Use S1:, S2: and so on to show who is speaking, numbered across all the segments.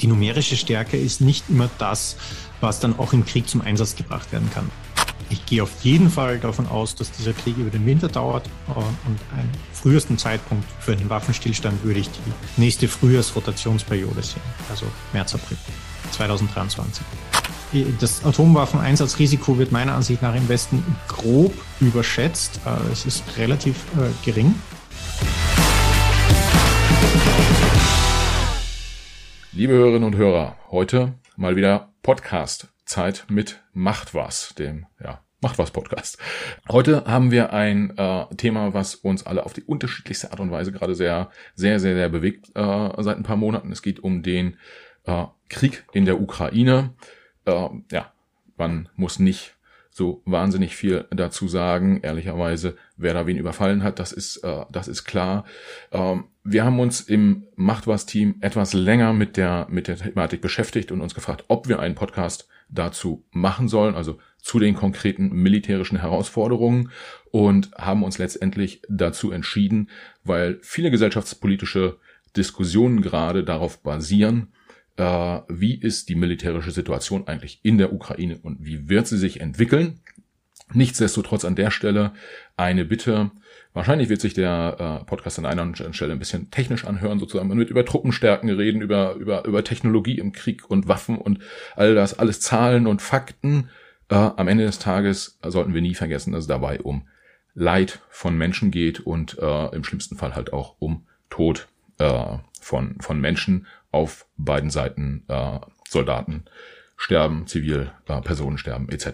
S1: Die numerische Stärke ist nicht immer das, was dann auch im Krieg zum Einsatz gebracht werden kann. Ich gehe auf jeden Fall davon aus, dass dieser Krieg über den Winter dauert äh, und einen frühesten Zeitpunkt für einen Waffenstillstand würde ich die nächste Frühjahrsrotationsperiode sehen, also März, April 2023. Das Atomwaffeneinsatzrisiko wird meiner Ansicht nach im Westen grob überschätzt. Äh, es ist relativ äh, gering.
S2: Liebe Hörerinnen und Hörer, heute mal wieder Podcast Zeit mit Macht was, dem ja, Macht was Podcast. Heute haben wir ein äh, Thema, was uns alle auf die unterschiedlichste Art und Weise gerade sehr, sehr, sehr, sehr bewegt äh, seit ein paar Monaten. Es geht um den äh, Krieg in der Ukraine. Äh, ja, man muss nicht so wahnsinnig viel dazu sagen. Ehrlicherweise, wer da wen überfallen hat, das ist, äh, das ist klar. Ähm, wir haben uns im Macht was Team etwas länger mit der, mit der Thematik beschäftigt und uns gefragt, ob wir einen Podcast dazu machen sollen, also zu den konkreten militärischen Herausforderungen und haben uns letztendlich dazu entschieden, weil viele gesellschaftspolitische Diskussionen gerade darauf basieren, äh, wie ist die militärische Situation eigentlich in der Ukraine und wie wird sie sich entwickeln. Nichtsdestotrotz an der Stelle eine Bitte. Wahrscheinlich wird sich der äh, Podcast an einer Stelle ein bisschen technisch anhören, sozusagen. Man wird über Truppenstärken reden, über, über, über Technologie im Krieg und Waffen und all das, alles Zahlen und Fakten. Äh, am Ende des Tages sollten wir nie vergessen, dass es dabei um Leid von Menschen geht und äh, im schlimmsten Fall halt auch um Tod äh, von, von Menschen auf beiden Seiten äh, Soldaten sterben, zivil äh, sterben etc.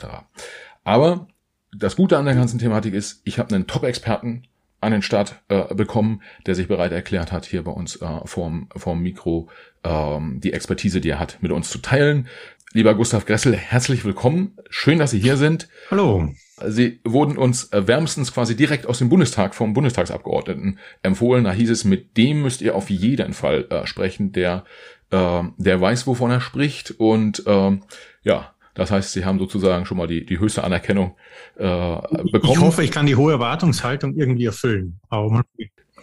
S2: Aber das Gute an der ganzen Thematik ist, ich habe einen Top-Experten an den Start äh, bekommen, der sich bereit erklärt hat, hier bei uns äh, vorm, vorm Mikro ähm, die Expertise, die er hat, mit uns zu teilen. Lieber Gustav Gressel, herzlich willkommen. Schön, dass Sie hier sind.
S1: Hallo.
S2: Sie wurden uns wärmstens quasi direkt aus dem Bundestag vom Bundestagsabgeordneten empfohlen. Da hieß es, mit dem müsst ihr auf jeden Fall äh, sprechen, der, äh, der weiß, wovon er spricht. Und äh, ja, das heißt, sie haben sozusagen schon mal die, die höchste Anerkennung äh, bekommen.
S1: Ich hoffe, ich kann die hohe Erwartungshaltung irgendwie erfüllen.
S2: Aber,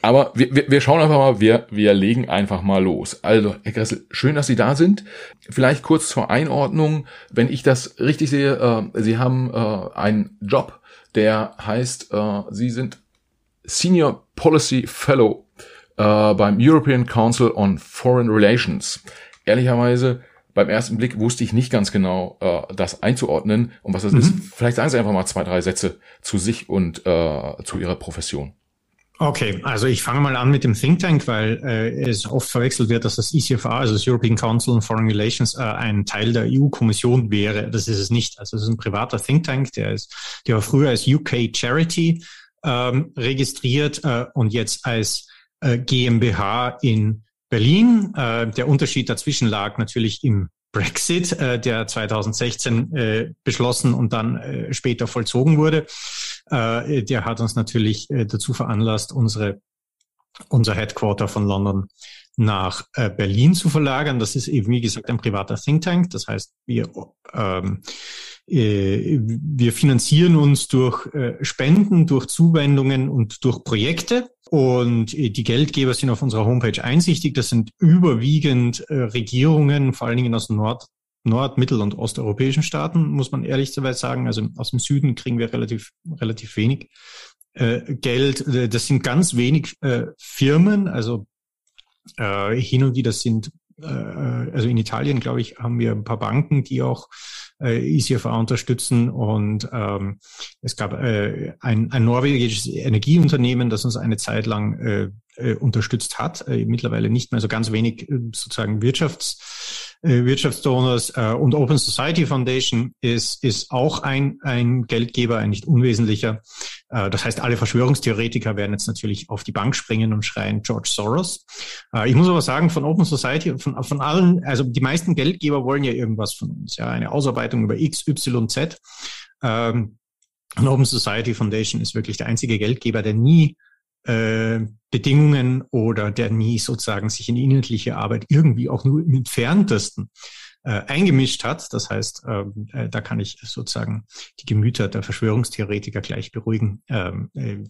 S2: Aber wir, wir, wir schauen einfach mal, wir, wir legen einfach mal los. Also, Herr Gressel, schön, dass Sie da sind. Vielleicht kurz zur Einordnung, wenn ich das richtig sehe, äh, Sie haben äh, einen Job, der heißt, äh, Sie sind Senior Policy Fellow äh, beim European Council on Foreign Relations. Ehrlicherweise beim ersten Blick wusste ich nicht ganz genau, äh, das einzuordnen und was das mhm. ist. Vielleicht sagen Sie einfach mal zwei, drei Sätze zu sich und äh, zu Ihrer Profession.
S1: Okay, also ich fange mal an mit dem Think Tank, weil äh, es oft verwechselt wird, dass das ECFA, also das European Council on Foreign Relations, äh, ein Teil der EU-Kommission wäre. Das ist es nicht. Also es ist ein privater Think Tank, der ist, der war früher als UK Charity ähm, registriert äh, und jetzt als äh, GmbH in Berlin. Äh, der Unterschied dazwischen lag natürlich im Brexit, äh, der 2016 äh, beschlossen und dann äh, später vollzogen wurde. Äh, der hat uns natürlich äh, dazu veranlasst, unsere, unser Headquarter von London nach äh, Berlin zu verlagern. Das ist eben, wie gesagt, ein privater Think Tank. Das heißt, wir ähm, äh, wir finanzieren uns durch äh, Spenden, durch Zuwendungen und durch Projekte. Und äh, die Geldgeber sind auf unserer Homepage einsichtig. Das sind überwiegend Regierungen, vor allen Dingen aus Nord, Nord-, Mittel- und osteuropäischen Staaten, muss man ehrlich sagen. Also aus dem Süden kriegen wir relativ, relativ wenig Geld. Das sind ganz wenig Firmen, also hin und wieder sind also in Italien, glaube ich, haben wir ein paar Banken, die auch äh, ECFA unterstützen. Und ähm, es gab äh, ein, ein norwegisches Energieunternehmen, das uns eine Zeit lang äh, äh, unterstützt hat, äh, mittlerweile nicht mehr so ganz wenig äh, sozusagen Wirtschafts äh, Wirtschaftsdonors äh, und Open Society Foundation ist, ist auch ein, ein Geldgeber, ein nicht unwesentlicher. Äh, das heißt, alle Verschwörungstheoretiker werden jetzt natürlich auf die Bank springen und schreien George Soros. Äh, ich muss aber sagen, von Open Society, von, von allen, also die meisten Geldgeber wollen ja irgendwas von uns, ja, eine Ausarbeitung über X, Y, Z. Ähm, und Open Society Foundation ist wirklich der einzige Geldgeber, der nie äh, Bedingungen oder der nie sozusagen sich in inhaltliche Arbeit irgendwie auch nur im entferntesten äh, eingemischt hat. Das heißt, ähm, äh, da kann ich sozusagen die Gemüter der Verschwörungstheoretiker gleich beruhigen. Ähm, äh,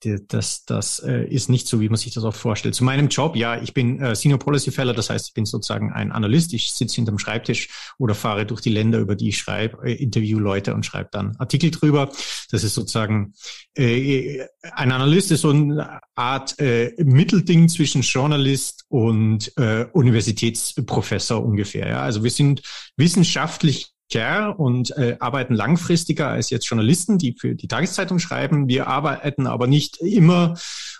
S1: das, das äh, ist nicht so, wie man sich das oft vorstellt. Zu meinem Job, ja, ich bin äh, Senior Policy Fellow, das heißt, ich bin sozusagen ein Analyst. Ich sitze hinterm Schreibtisch oder fahre durch die Länder, über die ich schreibe, äh, interview Leute und schreibe dann Artikel drüber. Das ist sozusagen äh, ein Analyst ist so eine Art äh, Mittelding zwischen Journalist und äh, Universitätsprofessor ungefähr. Ja? Also wir sind wissenschaftlich und äh, arbeiten langfristiger als jetzt Journalisten, die für die Tageszeitung schreiben. Wir arbeiten aber nicht immer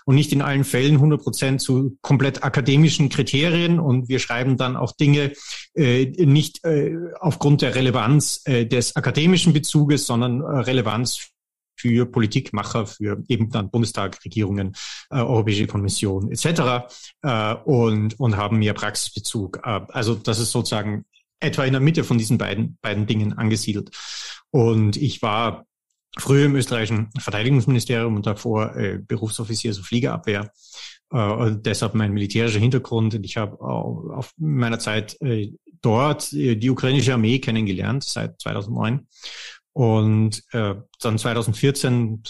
S1: und nicht in allen Fällen 100 Prozent zu komplett akademischen Kriterien und wir schreiben dann auch Dinge äh, nicht äh, aufgrund der Relevanz äh, des akademischen Bezuges, sondern äh, Relevanz für Politikmacher, für eben dann Bundestag, Regierungen, äh, Europäische Kommission etc. Äh, und, und haben mehr Praxisbezug. Äh, also das ist sozusagen etwa in der Mitte von diesen beiden, beiden Dingen angesiedelt. Und ich war früher im österreichischen Verteidigungsministerium und davor äh, Berufsoffizier, so Fliegerabwehr. Äh, deshalb mein militärischer Hintergrund. Und ich habe auf meiner Zeit äh, dort äh, die ukrainische Armee kennengelernt, seit 2009. Und äh, dann 2014,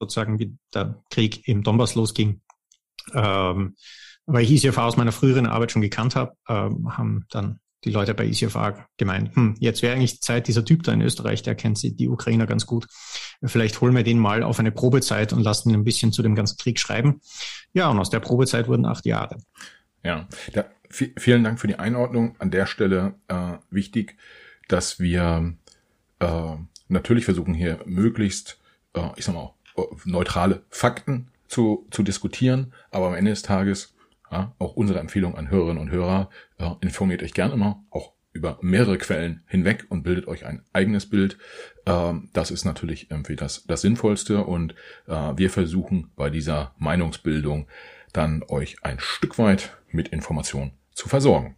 S1: sozusagen wie der Krieg im Donbass losging, ähm, weil ich ISIF aus meiner früheren Arbeit schon gekannt habe, ähm, haben dann die Leute bei ICFA gemeint, hm, jetzt wäre eigentlich Zeit, dieser Typ da in Österreich, der kennt die Ukrainer ganz gut. Vielleicht holen wir den mal auf eine Probezeit und lassen ihn ein bisschen zu dem ganzen Krieg schreiben. Ja, und aus der Probezeit wurden acht Jahre.
S2: Ja, da, vielen Dank für die Einordnung. An der Stelle äh, wichtig, dass wir äh, natürlich versuchen hier möglichst, äh, ich sag mal, neutrale Fakten zu, zu diskutieren, aber am Ende des Tages ja, auch unsere Empfehlung an Hörerinnen und Hörer, äh, informiert euch gern immer, auch über mehrere Quellen hinweg und bildet euch ein eigenes Bild. Ähm, das ist natürlich irgendwie das, das Sinnvollste und äh, wir versuchen bei dieser Meinungsbildung dann euch ein Stück weit mit Informationen zu versorgen.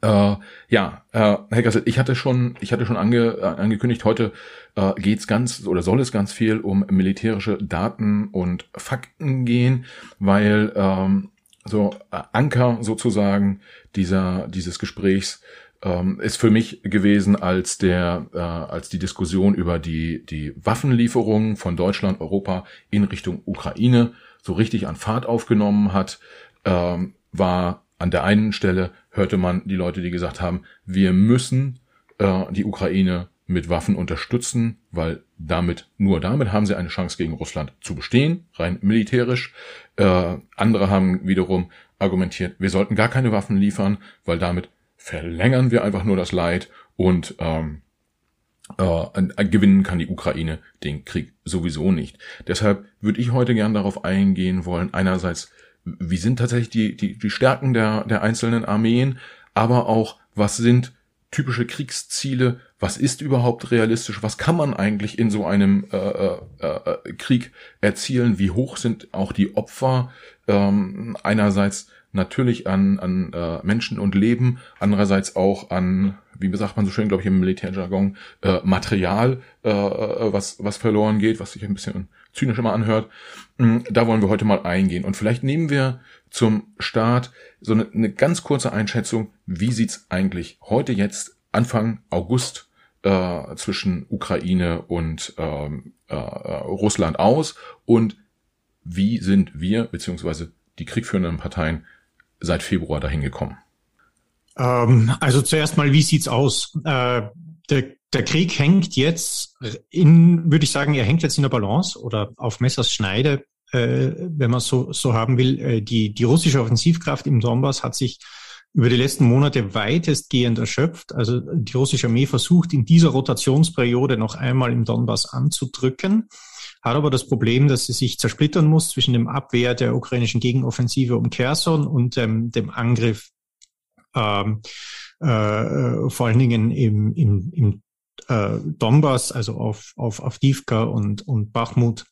S2: Äh, ja, äh, Herr Gassel, ich hatte schon, ich hatte schon ange, äh, angekündigt, heute äh, geht's ganz oder soll es ganz viel um militärische Daten und Fakten gehen, weil ähm, so äh, Anker sozusagen dieser dieses Gesprächs ähm, ist für mich gewesen als der äh, als die Diskussion über die die Waffenlieferungen von Deutschland Europa in Richtung Ukraine so richtig an Fahrt aufgenommen hat ähm, war an der einen Stelle hörte man die Leute die gesagt haben wir müssen äh, die Ukraine mit Waffen unterstützen, weil damit, nur damit haben sie eine Chance gegen Russland zu bestehen, rein militärisch. Äh, andere haben wiederum argumentiert, wir sollten gar keine Waffen liefern, weil damit verlängern wir einfach nur das Leid und ähm, äh, gewinnen kann die Ukraine den Krieg sowieso nicht. Deshalb würde ich heute gern darauf eingehen wollen, einerseits, wie sind tatsächlich die, die, die Stärken der, der einzelnen Armeen, aber auch, was sind typische Kriegsziele, was ist überhaupt realistisch, was kann man eigentlich in so einem äh, äh, äh, Krieg erzielen, wie hoch sind auch die Opfer, ähm, einerseits natürlich an, an äh, Menschen und Leben, andererseits auch an, wie sagt man so schön, glaube ich, im Militärjargon, äh, Material, äh, äh, was, was verloren geht, was sich ein bisschen zynisch immer anhört. Mm, da wollen wir heute mal eingehen. Und vielleicht nehmen wir zum Start so eine, eine ganz kurze Einschätzung, wie sieht's eigentlich heute jetzt Anfang August äh, zwischen Ukraine und ähm, äh, Russland aus und wie sind wir beziehungsweise die kriegführenden Parteien seit Februar dahin gekommen?
S1: Ähm, also zuerst mal, wie sieht's aus? Der, der Krieg hängt jetzt in, würde ich sagen, er hängt jetzt in der Balance oder auf Messers Schneide äh, wenn man so, so haben will, äh, die, die russische Offensivkraft im Donbass hat sich über die letzten Monate weitestgehend erschöpft. Also die russische Armee versucht in dieser Rotationsperiode noch einmal im Donbass anzudrücken, hat aber das Problem, dass sie sich zersplittern muss zwischen dem Abwehr der ukrainischen Gegenoffensive um Kherson und ähm, dem Angriff ähm, äh, vor allen Dingen im, im, im äh, Donbass, also auf, auf Avdivka und, und Bachmut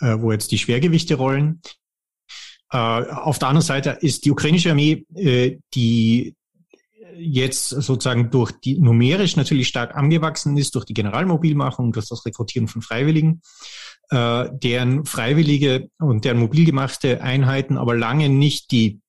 S1: äh, wo jetzt die Schwergewichte rollen. Äh, auf der anderen Seite ist die ukrainische Armee, äh, die jetzt sozusagen durch die numerisch natürlich stark angewachsen ist, durch die Generalmobilmachung, durch das Rekrutieren von Freiwilligen, äh, deren freiwillige und deren mobil gemachte Einheiten aber lange nicht die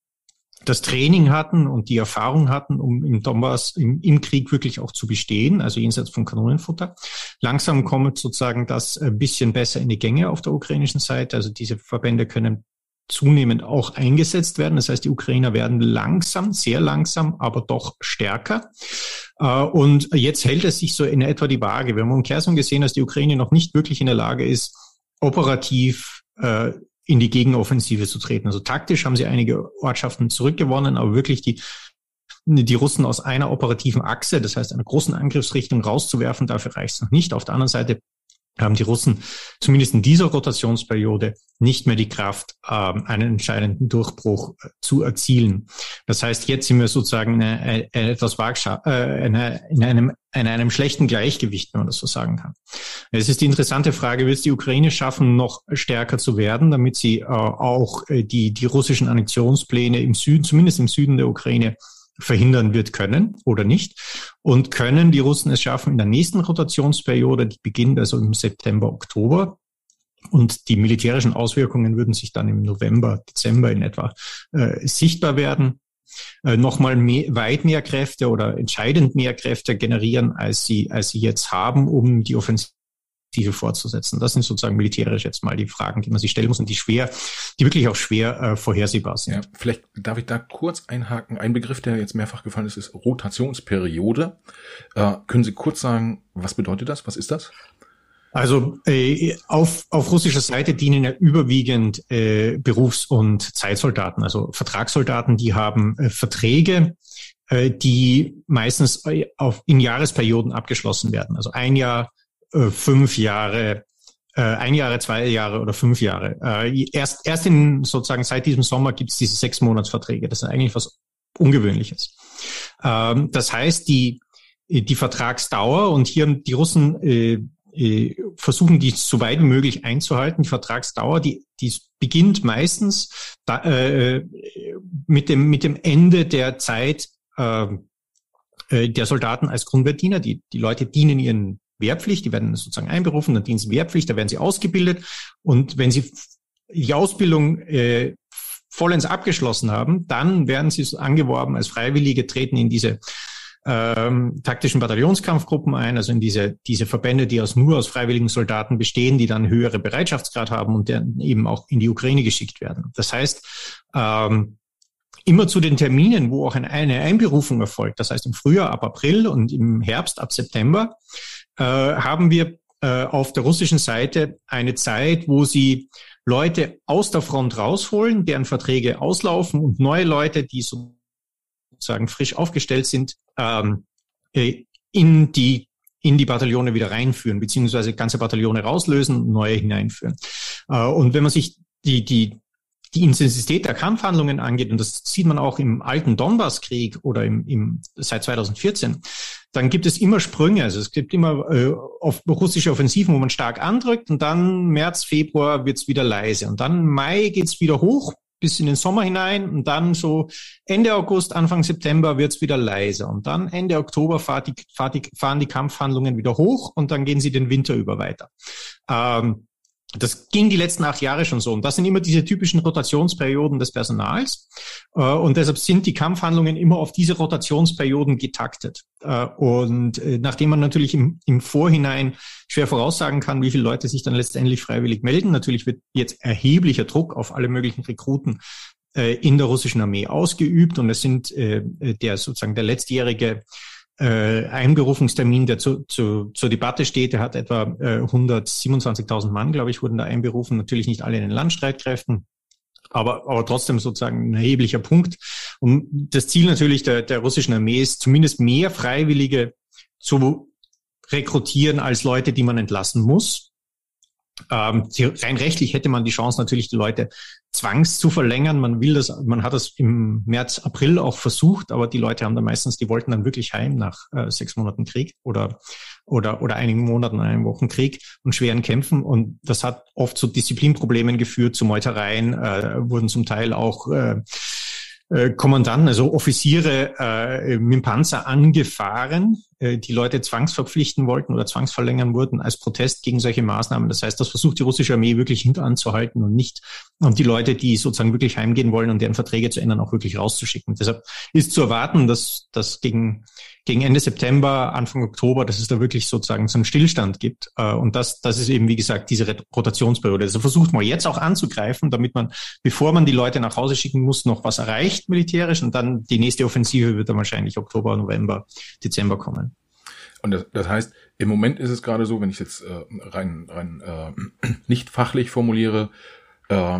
S1: das Training hatten und die Erfahrung hatten, um im Donbass im, im, Krieg wirklich auch zu bestehen, also jenseits von Kanonenfutter. Langsam kommt sozusagen das ein bisschen besser in die Gänge auf der ukrainischen Seite. Also diese Verbände können zunehmend auch eingesetzt werden. Das heißt, die Ukrainer werden langsam, sehr langsam, aber doch stärker. Äh, und jetzt hält es sich so in etwa die Waage. Wir haben um Kherson gesehen, dass die Ukraine noch nicht wirklich in der Lage ist, operativ äh, in die Gegenoffensive zu treten. Also taktisch haben sie einige Ortschaften zurückgewonnen, aber wirklich die die Russen aus einer operativen Achse, das heißt einer großen Angriffsrichtung rauszuwerfen, dafür reicht es noch nicht. Auf der anderen Seite haben die Russen zumindest in dieser Rotationsperiode nicht mehr die Kraft, ähm, einen entscheidenden Durchbruch äh, zu erzielen. Das heißt, jetzt sind wir sozusagen in, eine, etwas Wagscha äh, in, einem, in einem schlechten Gleichgewicht, wenn man das so sagen kann. Es ist die interessante Frage, wird es die Ukraine schaffen, noch stärker zu werden, damit sie äh, auch die, die russischen Annexionspläne im Süden, zumindest im Süden der Ukraine, verhindern wird können oder nicht. Und können die Russen es schaffen, in der nächsten Rotationsperiode, die beginnt also im September, Oktober, und die militärischen Auswirkungen würden sich dann im November, Dezember in etwa äh, sichtbar werden, äh, nochmal mehr, weit mehr Kräfte oder entscheidend mehr Kräfte generieren, als sie, als sie jetzt haben, um die Offensive Offensive fortzusetzen. Das sind sozusagen militärisch jetzt mal die Fragen, die man sich stellen muss und die schwer, die wirklich auch schwer äh, vorhersehbar sind. Ja,
S2: vielleicht darf ich da kurz einhaken. Ein Begriff, der jetzt mehrfach gefallen ist, ist Rotationsperiode. Äh, können Sie kurz sagen, was bedeutet das? Was ist das?
S1: Also äh, auf, auf russischer Seite dienen ja überwiegend äh, Berufs- und Zeitsoldaten, also Vertragssoldaten, die haben äh, Verträge, äh, die meistens äh, auf, in Jahresperioden abgeschlossen werden. Also ein Jahr äh, fünf Jahre, äh, ein Jahre, zwei Jahre oder fünf Jahre. Äh, erst, erst in sozusagen seit diesem Sommer gibt es diese sechs Monatsverträge. Das ist eigentlich was Ungewöhnliches. Ähm, das heißt, die, die Vertragsdauer und hier die Russen äh, äh, versuchen die so weit wie möglich einzuhalten. Die Vertragsdauer, die, die beginnt meistens da, äh, mit dem mit dem Ende der Zeit äh, äh der Soldaten als Grundwehrdiener. Die die Leute dienen ihren Wehrpflicht, die werden sozusagen einberufen, dann dienen sie Wehrpflicht, da werden sie ausgebildet. Und wenn sie die Ausbildung äh, vollends abgeschlossen haben, dann werden sie angeworben als Freiwillige, treten in diese ähm, taktischen Bataillonskampfgruppen ein, also in diese, diese Verbände, die aus nur aus freiwilligen Soldaten bestehen, die dann höhere Bereitschaftsgrad haben und dann eben auch in die Ukraine geschickt werden. Das heißt, ähm, immer zu den Terminen, wo auch eine Einberufung erfolgt, das heißt im Frühjahr ab April und im Herbst ab September, äh, haben wir äh, auf der russischen Seite eine Zeit, wo sie Leute aus der Front rausholen, deren Verträge auslaufen und neue Leute, die sozusagen frisch aufgestellt sind, ähm, äh, in die in die Bataillone wieder reinführen, beziehungsweise ganze Bataillone rauslösen neue hineinführen. Äh, und wenn man sich die, die die Intensität der Kampfhandlungen angeht, und das sieht man auch im alten Donbasskrieg oder im, im, seit 2014, dann gibt es immer Sprünge. Also es gibt immer äh, auf russische Offensiven, wo man stark andrückt und dann März, Februar wird's wieder leise. Und dann Mai geht's wieder hoch bis in den Sommer hinein und dann so Ende August, Anfang September wird's wieder leiser. Und dann Ende Oktober fahren die, fahren die Kampfhandlungen wieder hoch und dann gehen sie den Winter über weiter. Ähm, das ging die letzten acht Jahre schon so. Und das sind immer diese typischen Rotationsperioden des Personals. Äh, und deshalb sind die Kampfhandlungen immer auf diese Rotationsperioden getaktet. Äh, und äh, nachdem man natürlich im, im Vorhinein schwer voraussagen kann, wie viele Leute sich dann letztendlich freiwillig melden, natürlich wird jetzt erheblicher Druck auf alle möglichen Rekruten in der russischen Armee ausgeübt. Und es sind der sozusagen der letztjährige äh, Einberufungstermin, der zu, zu, zur Debatte steht, der hat etwa äh, 127.000 Mann, glaube ich, wurden da einberufen. Natürlich nicht alle in den Landstreitkräften, aber, aber trotzdem sozusagen ein erheblicher Punkt. Und das Ziel natürlich der, der russischen Armee ist, zumindest mehr Freiwillige zu rekrutieren als Leute, die man entlassen muss. Ähm, rein rechtlich hätte man die Chance natürlich, die Leute zwangs zu verlängern. Man will das, man hat das im März, April auch versucht, aber die Leute haben dann meistens, die wollten dann wirklich heim nach äh, sechs Monaten Krieg oder oder oder einigen Monaten, einem Wochen Krieg und schweren Kämpfen. Und das hat oft zu Disziplinproblemen geführt, zu Meutereien, äh, wurden zum Teil auch äh, äh, Kommandanten, also Offiziere äh, mit dem Panzer angefahren die Leute zwangsverpflichten wollten oder zwangsverlängern wurden als Protest gegen solche Maßnahmen. Das heißt, das versucht die russische Armee wirklich hinteranzuhalten und nicht und die Leute, die sozusagen wirklich heimgehen wollen und deren Verträge zu ändern, auch wirklich rauszuschicken. Deshalb ist zu erwarten, dass, dass gegen gegen Ende September, Anfang Oktober, dass es da wirklich sozusagen so einen Stillstand gibt. Äh, und das, das ist eben, wie gesagt, diese Rotationsperiode. Also versucht man jetzt auch anzugreifen, damit man, bevor man die Leute nach Hause schicken muss, noch was erreicht militärisch. Und dann die nächste Offensive wird dann wahrscheinlich Oktober, November, Dezember kommen.
S2: Und das, das heißt, im Moment ist es gerade so, wenn ich jetzt äh, rein, rein äh, nicht fachlich formuliere, äh,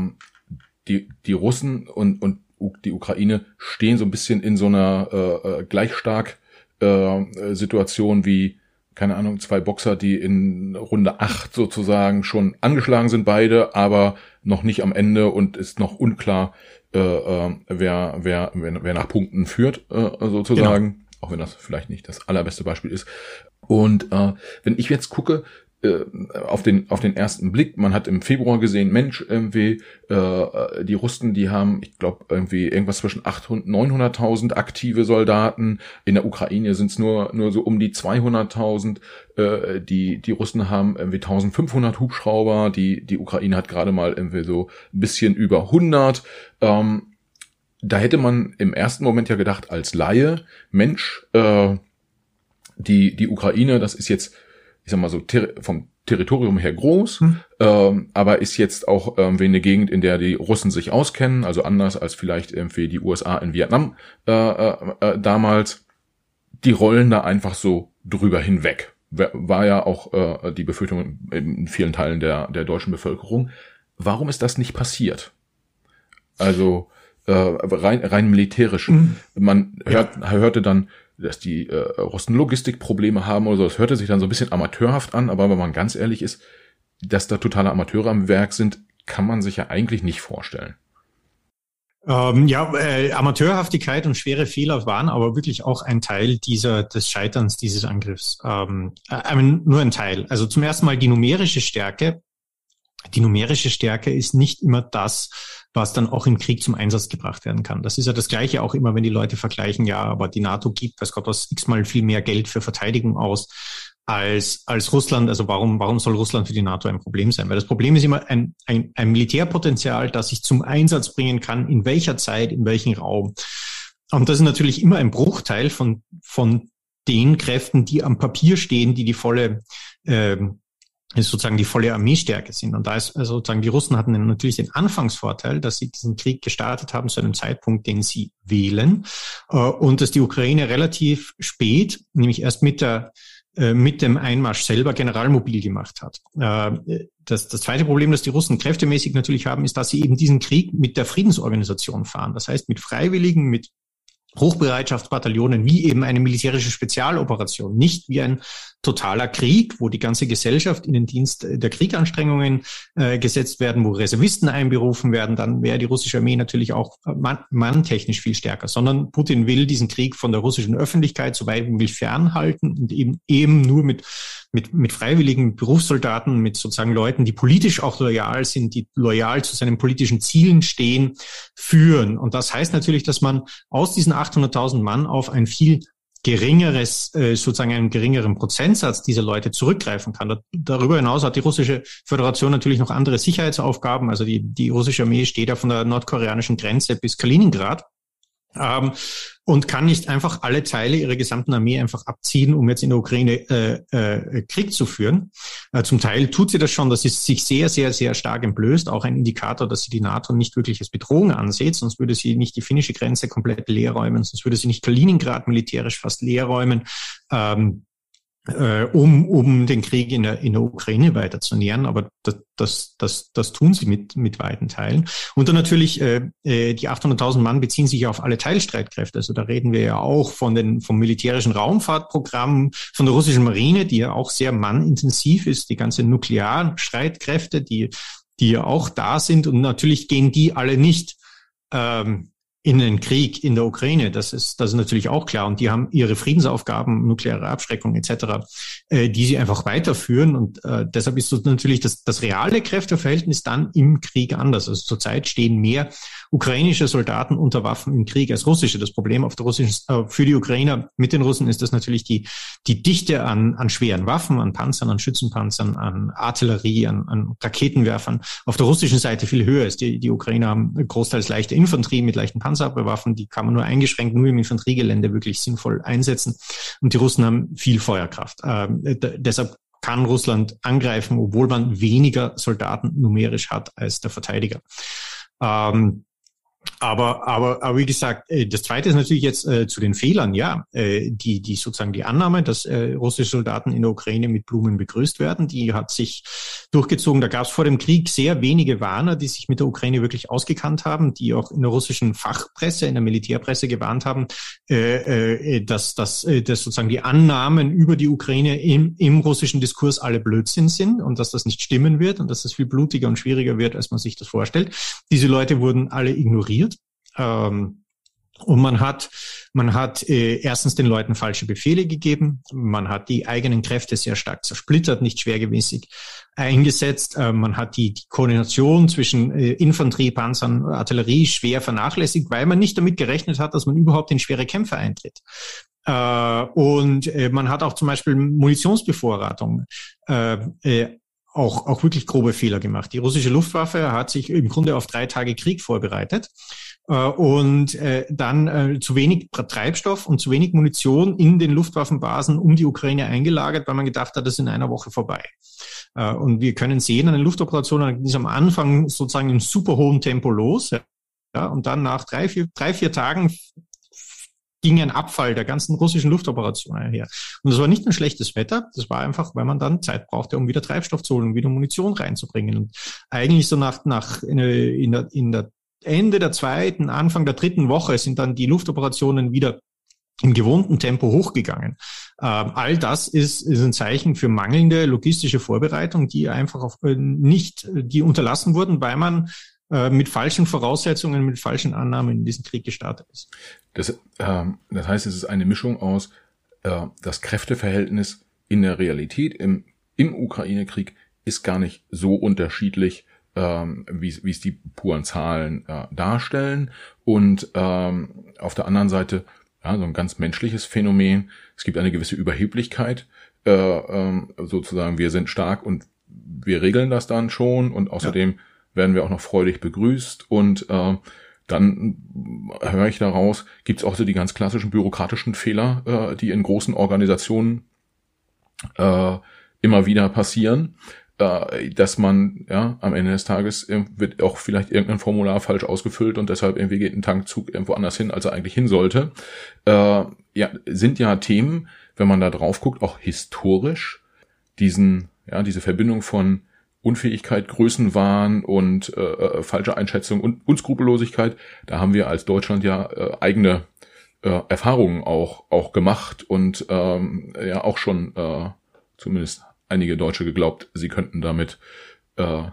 S2: die, die Russen und, und die Ukraine stehen so ein bisschen in so einer äh, äh gleich stark äh, Situation wie, keine Ahnung, zwei Boxer, die in Runde acht sozusagen schon angeschlagen sind, beide, aber noch nicht am Ende und ist noch unklar, äh, äh, wer, wer, wer, wer nach Punkten führt, äh, sozusagen. Genau. Auch wenn das vielleicht nicht das allerbeste Beispiel ist. Und äh, wenn ich jetzt gucke, äh, auf den auf den ersten Blick, man hat im Februar gesehen, Mensch, irgendwie äh, die Russen, die haben, ich glaube irgendwie irgendwas zwischen 800 900.000 aktive Soldaten. In der Ukraine sind es nur nur so um die 200.000. Äh, die die Russen haben irgendwie 1.500 Hubschrauber. Die die Ukraine hat gerade mal irgendwie so ein bisschen über 100. Ähm, da hätte man im ersten Moment ja gedacht als Laie, Mensch, äh, die die Ukraine, das ist jetzt ich sag mal so, ter vom Territorium her groß, hm. ähm, aber ist jetzt auch irgendwie eine Gegend, in der die Russen sich auskennen, also anders als vielleicht irgendwie die USA in Vietnam äh, äh, äh, damals. Die rollen da einfach so drüber hinweg. War ja auch äh, die Befürchtung in vielen Teilen der, der deutschen Bevölkerung. Warum ist das nicht passiert? Also äh, rein, rein militärisch. Mhm. Man hört, ja. hörte dann, dass die äh, Russen Logistikprobleme haben oder so. Das hörte sich dann so ein bisschen amateurhaft an, aber wenn man ganz ehrlich ist, dass da totale Amateure am Werk sind, kann man sich ja eigentlich nicht vorstellen.
S1: Ähm, ja, äh, Amateurhaftigkeit und schwere Fehler waren aber wirklich auch ein Teil dieser des Scheiterns dieses Angriffs. Ähm, äh, nur ein Teil. Also zum ersten Mal die numerische Stärke. Die numerische Stärke ist nicht immer das, was dann auch im Krieg zum Einsatz gebracht werden kann. Das ist ja das Gleiche auch immer, wenn die Leute vergleichen, ja, aber die NATO gibt, weiß Gott was, x-mal viel mehr Geld für Verteidigung aus als, als Russland. Also warum, warum soll Russland für die NATO ein Problem sein? Weil das Problem ist immer ein, ein, ein Militärpotenzial, das sich zum Einsatz bringen kann, in welcher Zeit, in welchem Raum. Und das ist natürlich immer ein Bruchteil von, von den Kräften, die am Papier stehen, die die volle ähm, ist sozusagen die volle Armeestärke sind. Und da ist also sozusagen die Russen hatten natürlich den Anfangsvorteil, dass sie diesen Krieg gestartet haben zu einem Zeitpunkt, den sie wählen, äh, und dass die Ukraine relativ spät, nämlich erst mit der äh, mit dem Einmarsch selber generalmobil gemacht hat. Äh, das, das zweite Problem, das die Russen kräftemäßig natürlich haben, ist, dass sie eben diesen Krieg mit der Friedensorganisation fahren. Das heißt, mit Freiwilligen, mit Hochbereitschaftsbataillonen wie eben eine militärische Spezialoperation, nicht wie ein totaler Krieg, wo die ganze Gesellschaft in den Dienst der Krieganstrengungen äh, gesetzt werden, wo Reservisten einberufen werden, dann wäre die russische Armee natürlich auch mann, manntechnisch viel stärker, sondern Putin will diesen Krieg von der russischen Öffentlichkeit so weit wie möglich fernhalten und eben, eben nur mit mit, mit freiwilligen Berufssoldaten, mit sozusagen Leuten, die politisch auch loyal sind, die loyal zu seinen politischen Zielen stehen, führen. Und das heißt natürlich, dass man aus diesen 800.000 Mann auf ein viel geringeres, äh, sozusagen einen geringeren Prozentsatz dieser Leute zurückgreifen kann. Darüber hinaus hat die russische Föderation natürlich noch andere Sicherheitsaufgaben. Also die, die russische Armee steht ja von der nordkoreanischen Grenze bis Kaliningrad ähm, und kann nicht einfach alle Teile ihrer gesamten Armee einfach abziehen, um jetzt in der Ukraine äh, äh, Krieg zu führen. Äh, zum Teil tut sie das schon, dass sie sich sehr, sehr, sehr stark entblößt. Auch ein Indikator, dass sie die NATO nicht wirklich als Bedrohung ansieht, sonst würde sie nicht die finnische Grenze komplett leer räumen, sonst würde sie nicht Kaliningrad militärisch fast leer räumen. Ähm, äh, um, um den Krieg in der, in der Ukraine weiter zu nähern. Aber das, das, das, das tun sie mit, mit weiten Teilen. Und dann natürlich, äh, äh die 800.000 Mann beziehen sich auf alle Teilstreitkräfte. Also da reden wir ja auch von den, vom militärischen Raumfahrtprogramm, von der russischen Marine, die ja auch sehr mannintensiv ist, die ganze Nuklearstreitkräfte, die, die ja auch da sind. Und natürlich gehen die alle nicht ähm, in den Krieg in der Ukraine. Das ist, das ist natürlich auch klar. Und die haben ihre Friedensaufgaben, nukleare Abschreckung etc., äh, die sie einfach weiterführen. Und äh, deshalb ist so natürlich das, das reale Kräfteverhältnis dann im Krieg anders. Also zurzeit stehen mehr ukrainische Soldaten unter Waffen im Krieg als russische. Das Problem auf der russischen, äh, für die Ukrainer mit den Russen ist das natürlich die, die Dichte an, an schweren Waffen, an Panzern, an Schützenpanzern, an Artillerie, an, an Raketenwerfern auf der russischen Seite viel höher ist. Die, die Ukrainer haben großteils leichte Infanterie mit leichten Panzerabwehrwaffen, die kann man nur eingeschränkt nur im Infanteriegelände wirklich sinnvoll einsetzen. Und die Russen haben viel Feuerkraft. Ähm, deshalb kann Russland angreifen, obwohl man weniger Soldaten numerisch hat als der Verteidiger. Ähm, aber, aber, aber wie gesagt, äh, das Zweite ist natürlich jetzt äh, zu den Fehlern, ja, äh, die, die sozusagen die Annahme, dass äh, russische Soldaten in der Ukraine mit Blumen begrüßt werden, die hat sich durchgezogen. Da gab es vor dem Krieg sehr wenige Warner, die sich mit der Ukraine wirklich ausgekannt haben, die auch in der russischen Fachpresse, in der Militärpresse gewarnt haben, äh, äh, dass, dass, äh, dass sozusagen die Annahmen über die Ukraine im, im russischen Diskurs alle Blödsinn sind und dass das nicht stimmen wird und dass das viel blutiger und schwieriger wird, als man sich das vorstellt. Diese Leute wurden alle ignoriert. Ähm, und man hat, man hat äh, erstens den Leuten falsche Befehle gegeben, man hat die eigenen Kräfte sehr stark zersplittert, nicht schwergewichtig eingesetzt, äh, man hat die, die Koordination zwischen äh, Infanterie, Panzern, Artillerie schwer vernachlässigt, weil man nicht damit gerechnet hat, dass man überhaupt in schwere Kämpfe eintritt. Äh, und äh, man hat auch zum Beispiel Munitionsbevorratung äh, äh, auch, auch wirklich grobe Fehler gemacht. Die russische Luftwaffe hat sich im Grunde auf drei Tage Krieg vorbereitet und äh, dann äh, zu wenig Treibstoff und zu wenig Munition in den Luftwaffenbasen um die Ukraine eingelagert, weil man gedacht hat, das ist in einer Woche vorbei. Und wir können sehen an den Luftoperationen, die am Anfang sozusagen in super hohem Tempo los. Ja, und dann nach drei, vier, drei, vier Tagen ging ein Abfall der ganzen russischen Luftoperationen her. Und das war nicht ein schlechtes Wetter, das war einfach, weil man dann Zeit brauchte, um wieder Treibstoff zu holen, um wieder Munition reinzubringen. Und eigentlich so nach, nach in, der, in der Ende der zweiten, Anfang der dritten Woche sind dann die Luftoperationen wieder im gewohnten Tempo hochgegangen. Ähm, all das ist, ist ein Zeichen für mangelnde logistische Vorbereitung, die einfach auf, äh, nicht, die unterlassen wurden, weil man äh, mit falschen Voraussetzungen, mit falschen Annahmen in diesen Krieg gestartet ist.
S2: Das, ähm, das heißt, es ist eine Mischung aus äh, das Kräfteverhältnis in der Realität im, im Ukraine-Krieg ist gar nicht so unterschiedlich ähm, wie, wie es die puren Zahlen äh, darstellen. Und ähm, auf der anderen Seite ja, so ein ganz menschliches Phänomen. Es gibt eine gewisse Überheblichkeit, äh, ähm, sozusagen wir sind stark und wir regeln das dann schon und außerdem ja. werden wir auch noch freudig begrüßt und äh, dann höre ich daraus, gibt es auch so die ganz klassischen bürokratischen Fehler, äh, die in großen Organisationen äh, immer wieder passieren äh, dass man ja am Ende des Tages wird auch vielleicht irgendein Formular falsch ausgefüllt und deshalb irgendwie geht ein Tankzug irgendwo anders hin, als er eigentlich hin sollte. Äh, ja, sind ja Themen, wenn man da drauf guckt, auch historisch diesen ja diese Verbindung von Unfähigkeit, Größenwahn und äh, äh, falsche Einschätzung und Unskrupellosigkeit, da haben wir als Deutschland ja äh, eigene äh, Erfahrungen auch auch gemacht und ähm, ja auch schon äh, zumindest einige Deutsche geglaubt, sie könnten damit äh,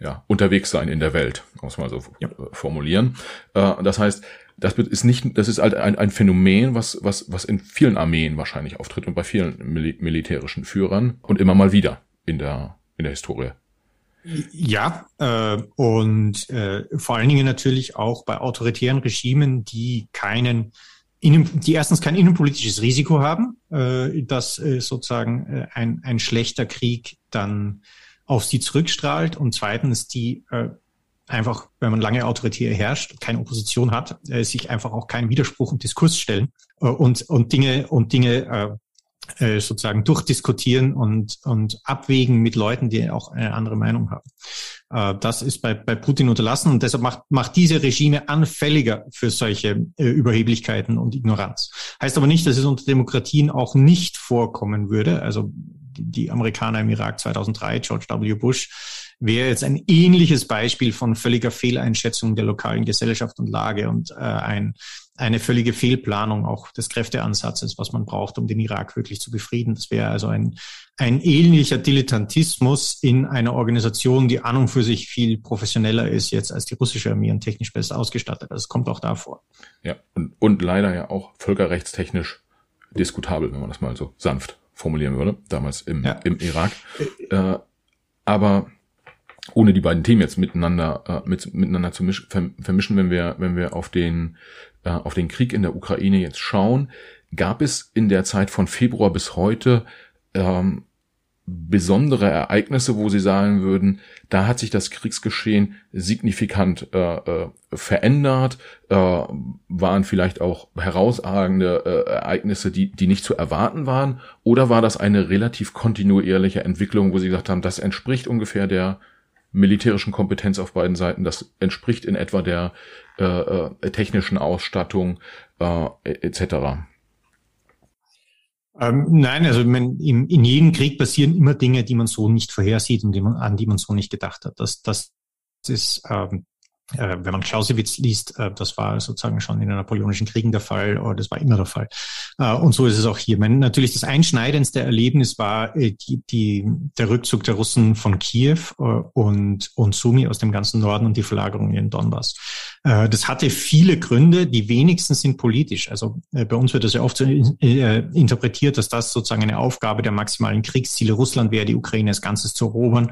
S2: ja, unterwegs sein in der Welt, muss man so ja. Äh, formulieren. Äh, das heißt, das ist nicht, das ist halt ein, ein Phänomen, was, was, was in vielen Armeen wahrscheinlich auftritt und bei vielen Mil militärischen Führern und immer mal wieder in der, in der Historie.
S1: Ja, äh, und äh, vor allen Dingen natürlich auch bei autoritären Regimen, die keinen innen, die erstens kein innenpolitisches Risiko haben, äh, dass äh, sozusagen äh, ein, ein schlechter Krieg dann auf sie zurückstrahlt und zweitens die äh, einfach, wenn man lange autoritär herrscht, keine Opposition hat, äh, sich einfach auch keinen Widerspruch und Diskurs stellen äh, und, und Dinge und Dinge äh, äh, sozusagen durchdiskutieren und, und abwägen mit Leuten, die auch eine andere Meinung haben. Äh, das ist bei, bei Putin unterlassen und deshalb macht, macht diese Regime anfälliger für solche äh, Überheblichkeiten und Ignoranz. Heißt aber nicht, dass es unter Demokratien auch nicht vorkommen würde. Also die, die Amerikaner im Irak 2003, George W. Bush, wäre jetzt ein ähnliches Beispiel von völliger Fehleinschätzung der lokalen Gesellschaft und Lage und äh, ein eine völlige Fehlplanung auch des Kräfteansatzes, was man braucht, um den Irak wirklich zu befrieden. Das wäre also ein, ein ähnlicher Dilettantismus in einer Organisation, die an und für sich viel professioneller ist jetzt als die russische Armee und technisch besser ausgestattet. Das kommt auch da vor.
S2: Ja, und, und leider ja auch völkerrechtstechnisch diskutabel, wenn man das mal so sanft formulieren würde, damals im, ja. im Irak. Äh, aber ohne die beiden Themen jetzt miteinander äh, mit, miteinander zu misch, vermischen, wenn wir wenn wir auf den äh, auf den Krieg in der Ukraine jetzt schauen, gab es in der Zeit von Februar bis heute ähm, besondere Ereignisse, wo Sie sagen würden, da hat sich das Kriegsgeschehen signifikant äh, äh, verändert, äh, waren vielleicht auch herausragende äh, Ereignisse, die, die nicht zu erwarten waren, oder war das eine relativ kontinuierliche Entwicklung, wo Sie gesagt haben, das entspricht ungefähr der militärischen Kompetenz auf beiden Seiten, das entspricht in etwa der äh, äh, technischen Ausstattung äh, etc.
S1: Ähm, nein, also man, in, in jedem Krieg passieren immer Dinge, die man so nicht vorhersieht und die man, an die man so nicht gedacht hat. Das, das ist ähm, äh, wenn man Clausewitz liest, äh, das war sozusagen schon in den Napoleonischen Kriegen der Fall, oder das war immer der Fall. Äh, und so ist es auch hier. Meine, natürlich das einschneidendste Erlebnis war die, die, der Rückzug der Russen von Kiew und, und Sumi aus dem ganzen Norden und die Verlagerung in Donbass. Das hatte viele Gründe, die wenigsten sind politisch. Also bei uns wird das ja oft so interpretiert, dass das sozusagen eine Aufgabe der maximalen Kriegsziele Russland wäre, die Ukraine als Ganzes zu erobern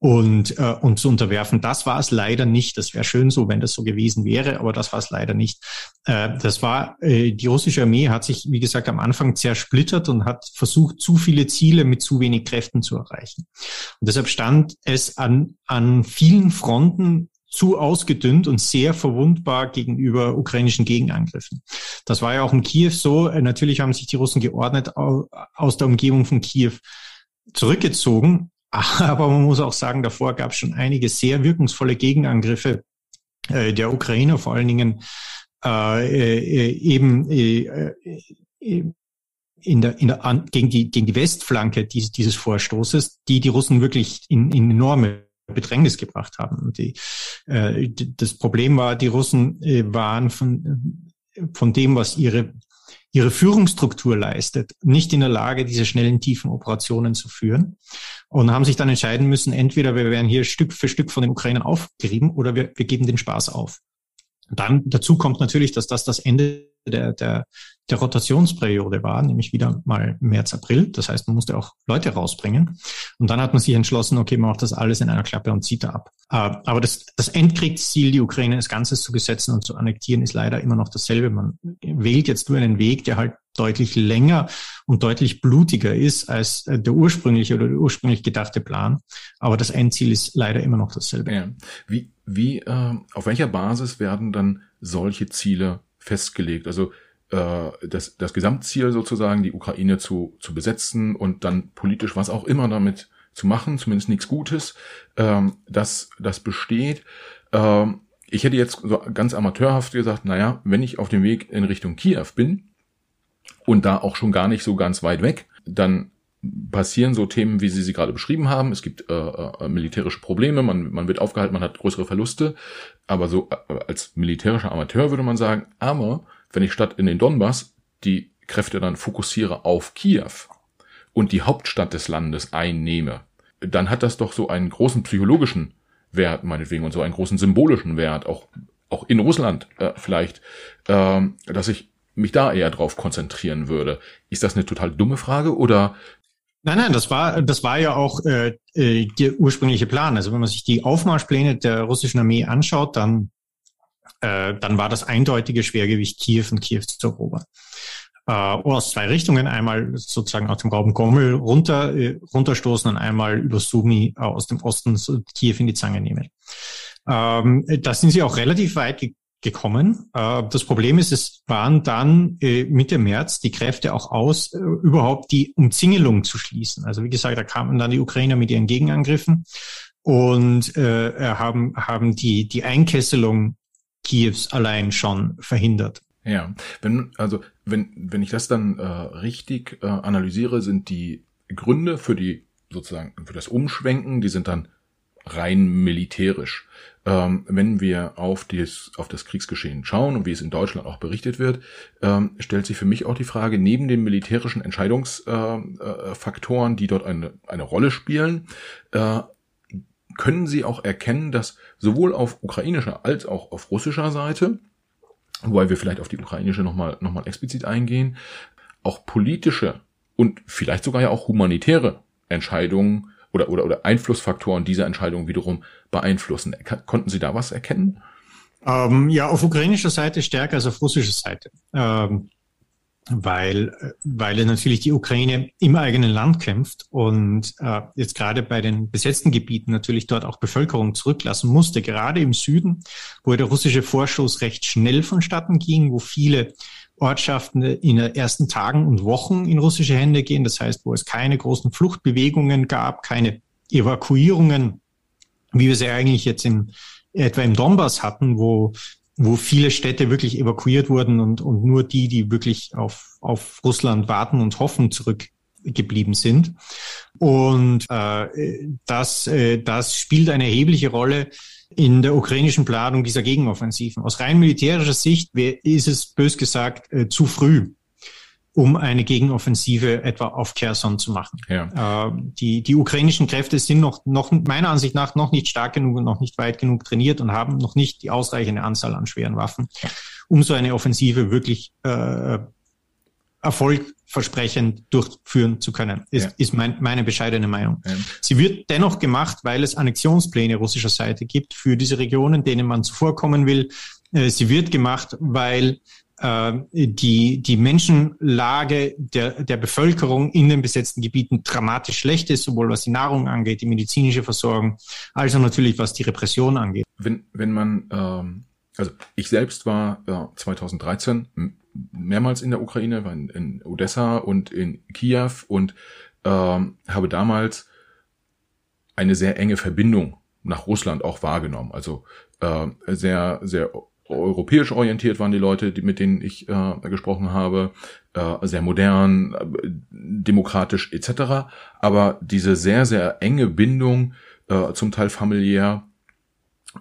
S1: und, äh, zu unterwerfen. Das war es leider nicht. Das wäre schön so, wenn das so gewesen wäre, aber das war es leider nicht. Äh, das war, äh, die russische Armee hat sich, wie gesagt, am Anfang zersplittert und hat versucht, zu viele Ziele mit zu wenig Kräften zu erreichen. Und deshalb stand es an, an vielen Fronten zu ausgedünnt und sehr verwundbar gegenüber ukrainischen Gegenangriffen. Das war ja auch in Kiew so. Äh, natürlich haben sich die Russen geordnet aus der Umgebung von Kiew zurückgezogen, aber man muss auch sagen, davor gab es schon einige sehr wirkungsvolle Gegenangriffe äh, der Ukraine, vor allen Dingen äh, äh, eben äh, äh, in der, in der, an, gegen, die, gegen die Westflanke dieses, dieses Vorstoßes, die die Russen wirklich in, in enorme Bedrängnis gebracht haben. Die, äh, das Problem war, die Russen äh, waren von, von dem, was ihre ihre Führungsstruktur leistet, nicht in der Lage, diese schnellen, tiefen Operationen zu führen und haben sich dann entscheiden müssen, entweder wir werden hier Stück für Stück von den Ukrainern aufgerieben oder wir, wir geben den Spaß auf. Dann dazu kommt natürlich, dass das das Ende der, der, der Rotationsperiode war, nämlich wieder mal März, April. Das heißt, man musste auch Leute rausbringen. Und dann hat man sich entschlossen, okay, man macht das alles in einer Klappe und zieht da ab. Äh, aber das, das Endkriegsziel, die Ukraine als Ganzes zu besetzen und zu annektieren, ist leider immer noch dasselbe. Man wählt jetzt nur einen Weg, der halt deutlich länger und deutlich blutiger ist als äh, der ursprüngliche oder der ursprünglich gedachte Plan. Aber das Endziel ist leider immer noch dasselbe. Ja.
S2: Wie, wie, äh, auf welcher Basis werden dann solche Ziele festgelegt? Also äh, das, das Gesamtziel sozusagen, die Ukraine zu, zu besetzen und dann politisch was auch immer damit zu machen, zumindest nichts Gutes, ähm, das, das besteht. Ähm, ich hätte jetzt so ganz amateurhaft gesagt, naja, wenn ich auf dem Weg in Richtung Kiew bin und da auch schon gar nicht so ganz weit weg, dann passieren so Themen, wie Sie sie gerade beschrieben haben. Es gibt äh, äh, militärische Probleme, man, man wird aufgehalten, man hat größere Verluste. Aber so äh, als militärischer Amateur würde man sagen, aber wenn ich statt in den Donbass die Kräfte dann fokussiere auf Kiew und die Hauptstadt des Landes einnehme, dann hat das doch so einen großen psychologischen Wert, meinetwegen, und so einen großen symbolischen Wert, auch, auch in Russland äh, vielleicht, äh, dass ich mich da eher drauf konzentrieren würde. Ist das eine total dumme Frage oder
S1: Nein, nein, das war, das war ja auch äh, äh, der ursprüngliche Plan. Also wenn man sich die Aufmarschpläne der russischen Armee anschaut, dann, äh, dann war das eindeutige Schwergewicht Kiew und Kiew zu erobern. Äh, aus zwei Richtungen, einmal sozusagen aus dem Raum Gommel runter, äh, runterstoßen und einmal über Sumi äh, aus dem Osten so Kiew in die Zange nehmen. Ähm, da sind sie auch relativ weit gekommen. Äh, das Problem ist, es waren dann äh, Mitte März die Kräfte auch aus, äh, überhaupt die Umzingelung zu schließen. Also wie gesagt, da kamen dann die Ukrainer mit ihren Gegenangriffen und haben, haben die, die Einkesselung Kiews allein schon verhindert.
S2: Ja, wenn, also wenn, wenn ich das dann äh, richtig äh, analysiere, sind die Gründe für die sozusagen für das Umschwenken, die sind dann rein militärisch. Ähm, wenn wir auf das, auf das Kriegsgeschehen schauen und wie es in Deutschland auch berichtet wird, ähm, stellt sich für mich auch die Frage, neben den militärischen Entscheidungsfaktoren, äh, äh, die dort eine, eine Rolle spielen, äh, können Sie auch erkennen, dass sowohl auf ukrainischer als auch auf russischer Seite, wobei wir vielleicht auf die ukrainische nochmal noch mal explizit eingehen, auch politische und vielleicht sogar ja auch humanitäre Entscheidungen oder, oder, oder Einflussfaktoren dieser Entscheidung wiederum beeinflussen. Konnten Sie da was erkennen?
S1: Ähm, ja, auf ukrainischer Seite stärker als auf russischer Seite. Ähm, weil, weil natürlich die Ukraine im eigenen Land kämpft und äh, jetzt gerade bei den besetzten Gebieten natürlich dort auch Bevölkerung zurücklassen musste, gerade im Süden, wo der russische Vorschuss recht schnell vonstatten ging, wo viele Ortschaften in den ersten Tagen und Wochen in russische Hände gehen. Das heißt, wo es keine großen Fluchtbewegungen gab, keine Evakuierungen, wie wir sie eigentlich jetzt in, etwa im Donbass hatten, wo, wo viele Städte wirklich evakuiert wurden und, und nur die, die wirklich auf, auf Russland warten und hoffen, zurückgeblieben sind. Und äh, das, äh, das spielt eine erhebliche Rolle in der ukrainischen Planung dieser Gegenoffensiven. Aus rein militärischer Sicht ist es bös gesagt äh, zu früh, um eine Gegenoffensive etwa auf Kherson zu machen. Ja. Äh, die, die ukrainischen Kräfte sind noch, noch meiner Ansicht nach noch nicht stark genug und noch nicht weit genug trainiert und haben noch nicht die ausreichende Anzahl an schweren Waffen, um so eine Offensive wirklich äh, erfolgversprechend durchführen zu können, ist, ja. ist mein, meine bescheidene Meinung. Ja. Sie wird dennoch gemacht, weil es Annexionspläne russischer Seite gibt für diese Regionen, denen man zuvorkommen will. Äh, sie wird gemacht, weil äh, die, die Menschenlage der, der Bevölkerung in den besetzten Gebieten dramatisch schlecht ist, sowohl was die Nahrung angeht, die medizinische Versorgung, als auch natürlich was die Repression angeht.
S2: Wenn, wenn man, ähm, also ich selbst war äh, 2013 mehrmals in der Ukraine, war in, in Odessa und in Kiew und ähm, habe damals eine sehr enge Verbindung nach Russland auch wahrgenommen. Also äh, sehr, sehr europäisch orientiert waren die Leute, die, mit denen ich äh, gesprochen habe, äh, sehr modern, äh, demokratisch etc. Aber diese sehr, sehr enge Bindung, äh, zum Teil familiär,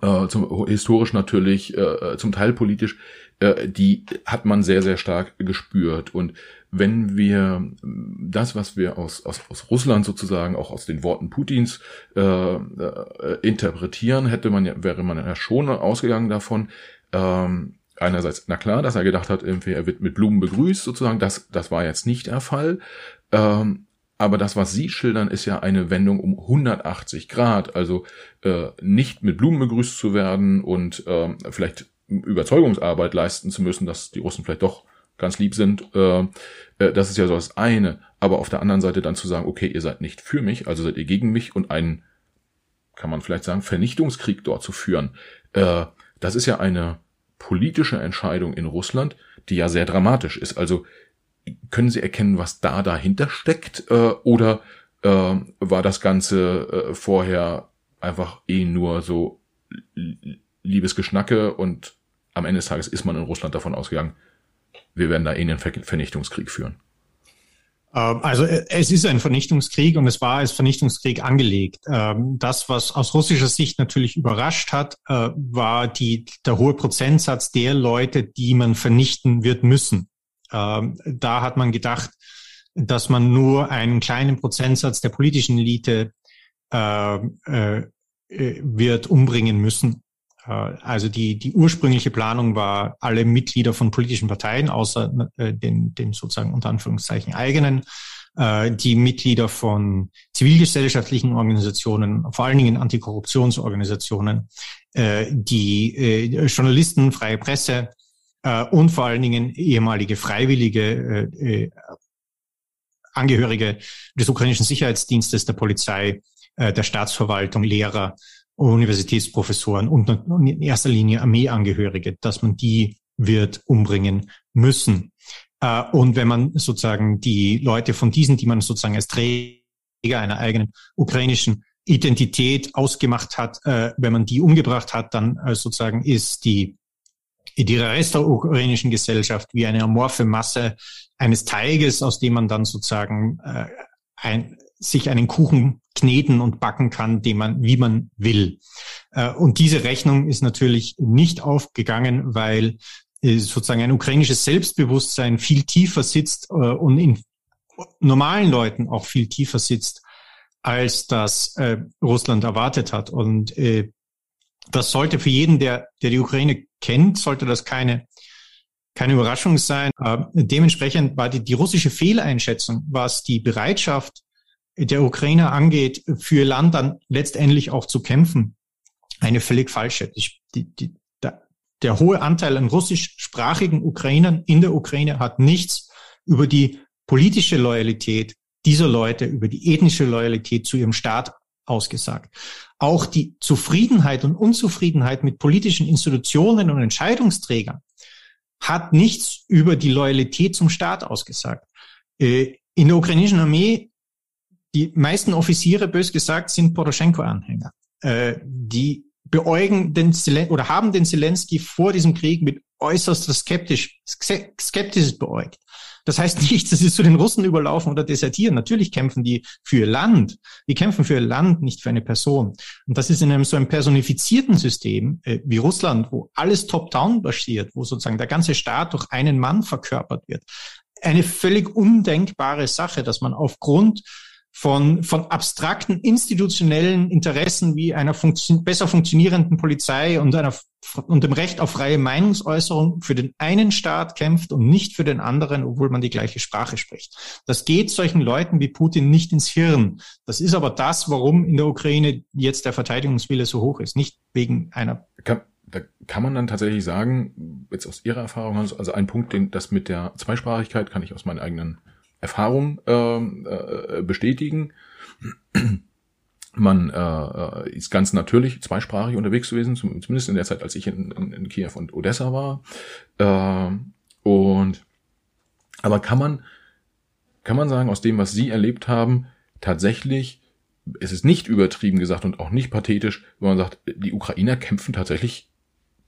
S2: äh, zum, historisch natürlich, äh, zum Teil politisch, äh, die hat man sehr, sehr stark gespürt. Und wenn wir das, was wir aus, aus, aus Russland sozusagen, auch aus den Worten Putins äh, äh, interpretieren, hätte man ja, wäre man ja schon ausgegangen davon, ähm, einerseits, na klar, dass er gedacht hat, irgendwie, er wird mit Blumen begrüßt, sozusagen, das, das war jetzt nicht der Fall. Ähm, aber das, was Sie schildern, ist ja eine Wendung um 180 Grad. Also äh, nicht mit Blumen begrüßt zu werden und äh, vielleicht Überzeugungsarbeit leisten zu müssen, dass die Russen vielleicht doch ganz lieb sind, äh, äh, das ist ja so das eine. Aber auf der anderen Seite dann zu sagen, okay, ihr seid nicht für mich, also seid ihr gegen mich und einen, kann man vielleicht sagen, Vernichtungskrieg dort zu führen, äh, das ist ja eine politische Entscheidung in Russland, die ja sehr dramatisch ist. Also können Sie erkennen, was da dahinter steckt? Äh, oder äh, war das Ganze äh, vorher einfach eh nur so Liebesgeschnacke und am Ende des Tages ist man in Russland davon ausgegangen, wir werden da eh einen Vernichtungskrieg führen.
S1: Ähm, also äh, es ist ein Vernichtungskrieg und es war als Vernichtungskrieg angelegt. Ähm, das, was aus russischer Sicht natürlich überrascht hat, äh, war die, der hohe Prozentsatz der Leute, die man vernichten wird müssen. Ähm, da hat man gedacht, dass man nur einen kleinen Prozentsatz der politischen Elite äh, wird umbringen müssen. Äh, also die, die ursprüngliche Planung war, alle Mitglieder von politischen Parteien, außer äh, den, den sozusagen unter Anführungszeichen eigenen, äh, die Mitglieder von zivilgesellschaftlichen Organisationen, vor allen Dingen Antikorruptionsorganisationen, äh, die äh, Journalisten, freie Presse äh, und vor allen Dingen ehemalige Freiwillige, äh, äh, Angehörige des ukrainischen Sicherheitsdienstes, der Polizei, äh, der Staatsverwaltung, Lehrer Universitätsprofessoren und in erster Linie Armeeangehörige, dass man die wird umbringen müssen. Äh, und wenn man sozusagen die Leute von diesen, die man sozusagen als Träger einer eigenen ukrainischen Identität ausgemacht hat, äh, wenn man die umgebracht hat, dann äh, sozusagen ist die die Rest der ukrainischen Gesellschaft wie eine amorphe Masse eines Teiges, aus dem man dann sozusagen ein, sich einen Kuchen kneten und backen kann, den man, wie man will. Äh, und diese Rechnung ist natürlich nicht aufgegangen, weil äh, sozusagen ein ukrainisches Selbstbewusstsein viel tiefer sitzt äh, und in normalen Leuten auch viel tiefer sitzt, als das Russland erwartet hat. Und das sollte für jeden, der, der die Ukraine kennt, sollte das keine keine Überraschung sein. dementsprechend war die, die russische Fehleinschätzung, was die Bereitschaft der Ukrainer angeht, für Land dann letztendlich auch zu kämpfen, eine völlig falsche. Ich, die, die, der, der hohe Anteil an russischsprachigen Ukrainern in der Ukraine hat nichts über die politische Loyalität dieser Leute, über die ethnische Loyalität zu ihrem Staat ausgesagt. Auch die Zufriedenheit und Unzufriedenheit mit politischen Institutionen und Entscheidungsträgern hat nichts über die Loyalität zum Staat ausgesagt. Äh, in der ukrainischen Armee die meisten Offiziere, bös gesagt, sind Poroschenko-Anhänger. Äh, die beäugen den Zelensky oder haben den Zelensky vor diesem Krieg mit äußerst skeptisch, skeptisch beäugt. Das heißt nicht, dass sie zu den Russen überlaufen oder desertieren. Natürlich kämpfen die für ihr Land. Die kämpfen für ihr Land, nicht für eine Person. Und das ist in einem so einem personifizierten System äh, wie Russland, wo alles top-down basiert, wo sozusagen der ganze Staat durch einen Mann verkörpert wird, eine völlig undenkbare Sache, dass man aufgrund von, von abstrakten institutionellen Interessen wie einer funktio besser funktionierenden Polizei und einer und dem Recht auf freie Meinungsäußerung für den einen Staat kämpft und nicht für den anderen, obwohl man die gleiche Sprache spricht. Das geht solchen Leuten wie Putin nicht ins Hirn. Das ist aber das, warum in der Ukraine jetzt der Verteidigungswille so hoch ist, nicht wegen einer.
S2: Kann, da kann man dann tatsächlich sagen, jetzt aus Ihrer Erfahrung, also ein Punkt, den das mit der Zweisprachigkeit kann ich aus meinen eigenen Erfahrung ähm, äh, bestätigen. Man äh, ist ganz natürlich zweisprachig unterwegs gewesen, zumindest in der Zeit, als ich in, in, in Kiew und Odessa war. Äh, und aber kann man kann man sagen, aus dem, was Sie erlebt haben, tatsächlich, es ist nicht übertrieben gesagt und auch nicht pathetisch, wenn man sagt, die Ukrainer kämpfen tatsächlich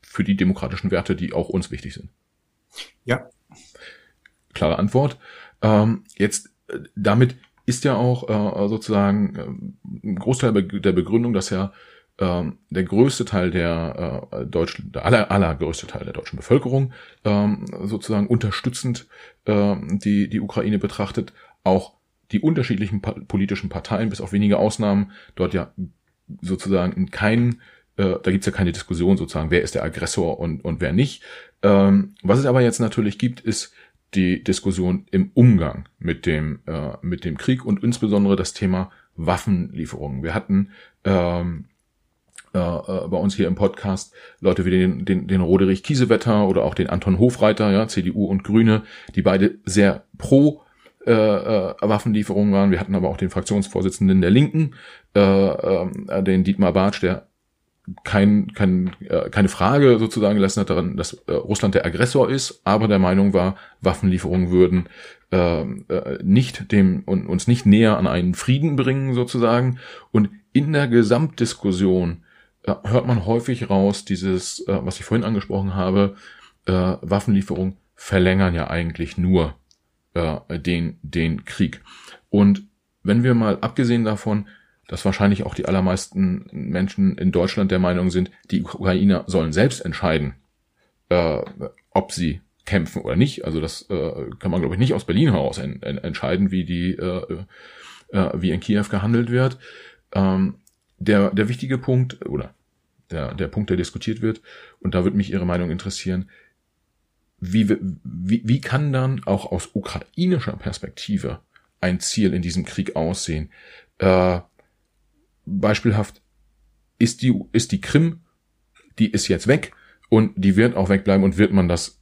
S2: für die demokratischen Werte, die auch uns wichtig sind.
S1: Ja.
S2: Klare Antwort. Ähm, jetzt äh, damit ist ja auch äh, sozusagen äh, ein Großteil der Begründung, dass ja äh, der größte Teil der äh, deutschen, der aller, allergrößte Teil der deutschen Bevölkerung äh, sozusagen unterstützend äh, die, die Ukraine betrachtet, auch die unterschiedlichen pa politischen Parteien, bis auf wenige Ausnahmen, dort ja sozusagen in keinen, äh, da gibt's ja keine Diskussion sozusagen, wer ist der Aggressor und, und wer nicht. Ähm, was es aber jetzt natürlich gibt, ist die Diskussion im Umgang mit dem, äh, mit dem Krieg und insbesondere das Thema Waffenlieferungen. Wir hatten ähm, äh, äh, bei uns hier im Podcast Leute wie den, den, den Roderich Kiesewetter oder auch den Anton Hofreiter, ja, CDU und Grüne, die beide sehr pro äh, äh, Waffenlieferungen waren. Wir hatten aber auch den Fraktionsvorsitzenden der Linken, äh, äh, den Dietmar Bartsch, der kein, kein, äh, keine Frage sozusagen gelassen hat daran, dass äh, Russland der Aggressor ist, aber der Meinung war, Waffenlieferungen würden äh, äh, nicht dem und uns nicht näher an einen Frieden bringen sozusagen. Und in der Gesamtdiskussion äh, hört man häufig raus, dieses, äh, was ich vorhin angesprochen habe, äh, Waffenlieferungen verlängern ja eigentlich nur äh, den, den Krieg. Und wenn wir mal abgesehen davon dass wahrscheinlich auch die allermeisten Menschen in Deutschland der Meinung sind, die Ukrainer sollen selbst entscheiden, äh, ob sie kämpfen oder nicht. Also das äh, kann man, glaube ich, nicht aus Berlin heraus en en entscheiden, wie die äh, äh, wie in Kiew gehandelt wird. Ähm, der, der wichtige Punkt oder der, der Punkt, der diskutiert wird, und da würde mich Ihre Meinung interessieren, wie, wie, wie kann dann auch aus ukrainischer Perspektive ein Ziel in diesem Krieg aussehen? Äh, beispielhaft ist die, ist die Krim, die ist jetzt weg und die wird auch wegbleiben und wird man das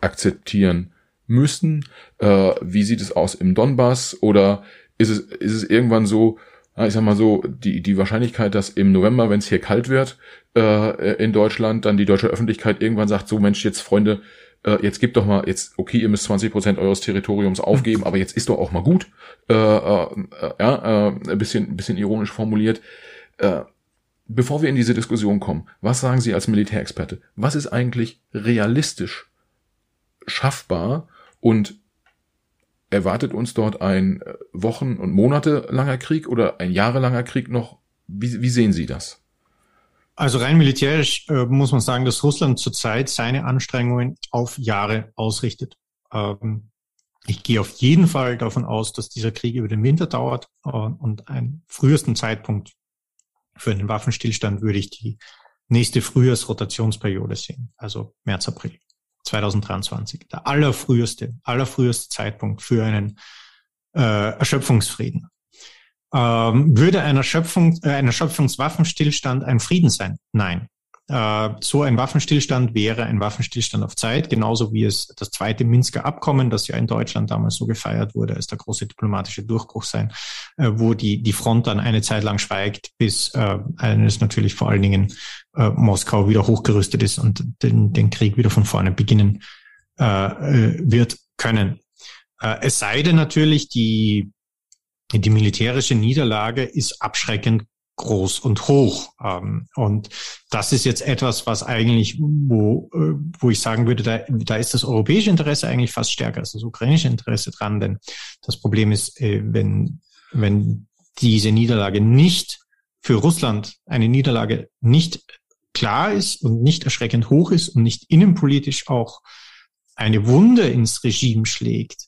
S2: akzeptieren müssen? Äh, wie sieht es aus im Donbass? Oder ist es, ist es irgendwann so, ich sag mal so, die, die Wahrscheinlichkeit, dass im November, wenn es hier kalt wird, äh, in Deutschland, dann die deutsche Öffentlichkeit irgendwann sagt, so Mensch, jetzt Freunde, äh, jetzt gibt doch mal, jetzt, okay, ihr müsst 20 Prozent eures Territoriums aufgeben, aber jetzt ist doch auch mal gut. Äh, äh, ja, äh, ein bisschen, ein bisschen ironisch formuliert. Äh, bevor wir in diese Diskussion kommen, was sagen Sie als Militärexperte? Was ist eigentlich realistisch schaffbar und erwartet uns dort ein äh, Wochen- und Monate Krieg oder ein jahrelanger Krieg noch? Wie, wie sehen Sie das?
S1: Also rein militärisch äh, muss man sagen, dass Russland zurzeit seine Anstrengungen auf Jahre ausrichtet. Ähm, ich gehe auf jeden Fall davon aus, dass dieser Krieg über den Winter dauert äh, und einen frühesten Zeitpunkt für einen Waffenstillstand würde ich die nächste Frühjahrsrotationsperiode sehen, also März, April 2023. Der allerfrüheste, allerfrüheste Zeitpunkt für einen äh, Erschöpfungsfrieden. Ähm, würde ein, Erschöpfung, äh, ein Erschöpfungswaffenstillstand ein Frieden sein? Nein. Äh, so ein Waffenstillstand wäre ein Waffenstillstand auf Zeit, genauso wie es das zweite Minsker Abkommen, das ja in Deutschland damals so gefeiert wurde, als der große diplomatische Durchbruch sein, äh, wo die, die Front dann eine Zeit lang schweigt, bis äh, eines natürlich vor allen Dingen äh, Moskau wieder hochgerüstet ist und den, den Krieg wieder von vorne beginnen äh, äh wird können. Äh, es sei denn natürlich, die, die militärische Niederlage ist abschreckend groß und hoch. Ähm, und das ist jetzt etwas, was eigentlich, wo, äh, wo ich sagen würde, da, da ist das europäische Interesse eigentlich fast stärker als das ukrainische Interesse dran. Denn das Problem ist, äh, wenn, wenn diese Niederlage nicht für Russland eine Niederlage nicht klar ist und nicht erschreckend hoch ist und nicht innenpolitisch auch eine Wunde ins Regime schlägt,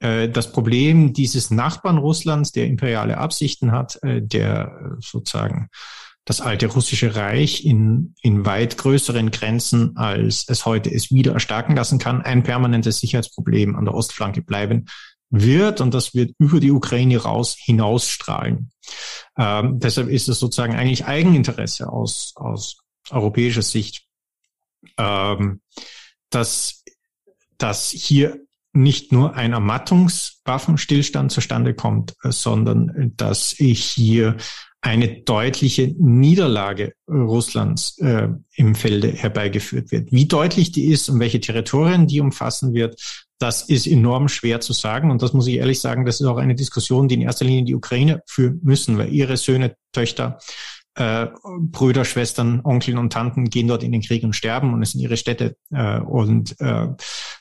S1: das Problem dieses Nachbarn Russlands, der imperiale Absichten hat, äh, der äh, sozusagen das alte russische Reich in, in weit größeren Grenzen, als es heute ist, wieder erstarken lassen kann, ein permanentes Sicherheitsproblem an der Ostflanke bleiben wird und das wird über die Ukraine raus hinausstrahlen. Ähm, deshalb ist es sozusagen eigentlich Eigeninteresse aus, aus europäischer Sicht, ähm, dass, dass hier nicht nur ein Ermattungswaffenstillstand zustande kommt, äh, sondern äh, dass hier eine deutliche Niederlage Russlands äh, im Felde herbeigeführt wird. Wie deutlich die ist und welche Territorien die umfassen wird, das ist enorm schwer zu sagen. Und das muss ich ehrlich sagen, das ist auch eine Diskussion, die in erster Linie die Ukraine führen müssen, weil ihre Söhne, Töchter, äh, Brüder, Schwestern, Onkeln und Tanten gehen dort in den Krieg und sterben und es sind ihre Städte. Äh, und äh,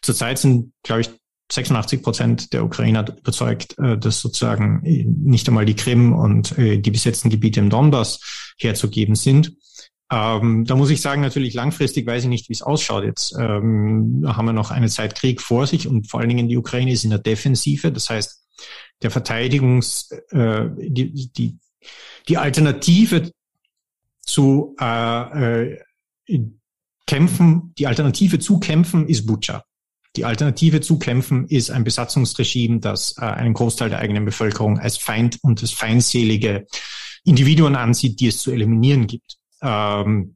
S1: zurzeit sind, glaube ich, 86 Prozent der Ukrainer überzeugt, äh, dass sozusagen nicht einmal die Krim und äh, die besetzten Gebiete im Donbass herzugeben sind. Ähm, da muss ich sagen, natürlich langfristig weiß ich nicht, wie es ausschaut. Jetzt ähm, haben wir noch eine Zeit Krieg vor sich und vor allen Dingen die Ukraine ist in der Defensive. Das heißt, der Verteidigungs, äh, die, die, die Alternative zu äh, äh, kämpfen, die Alternative zu kämpfen ist Butscha. Die Alternative zu kämpfen ist ein Besatzungsregime, das äh, einen Großteil der eigenen Bevölkerung als Feind und als feindselige Individuen ansieht, die es zu eliminieren gibt. Ähm,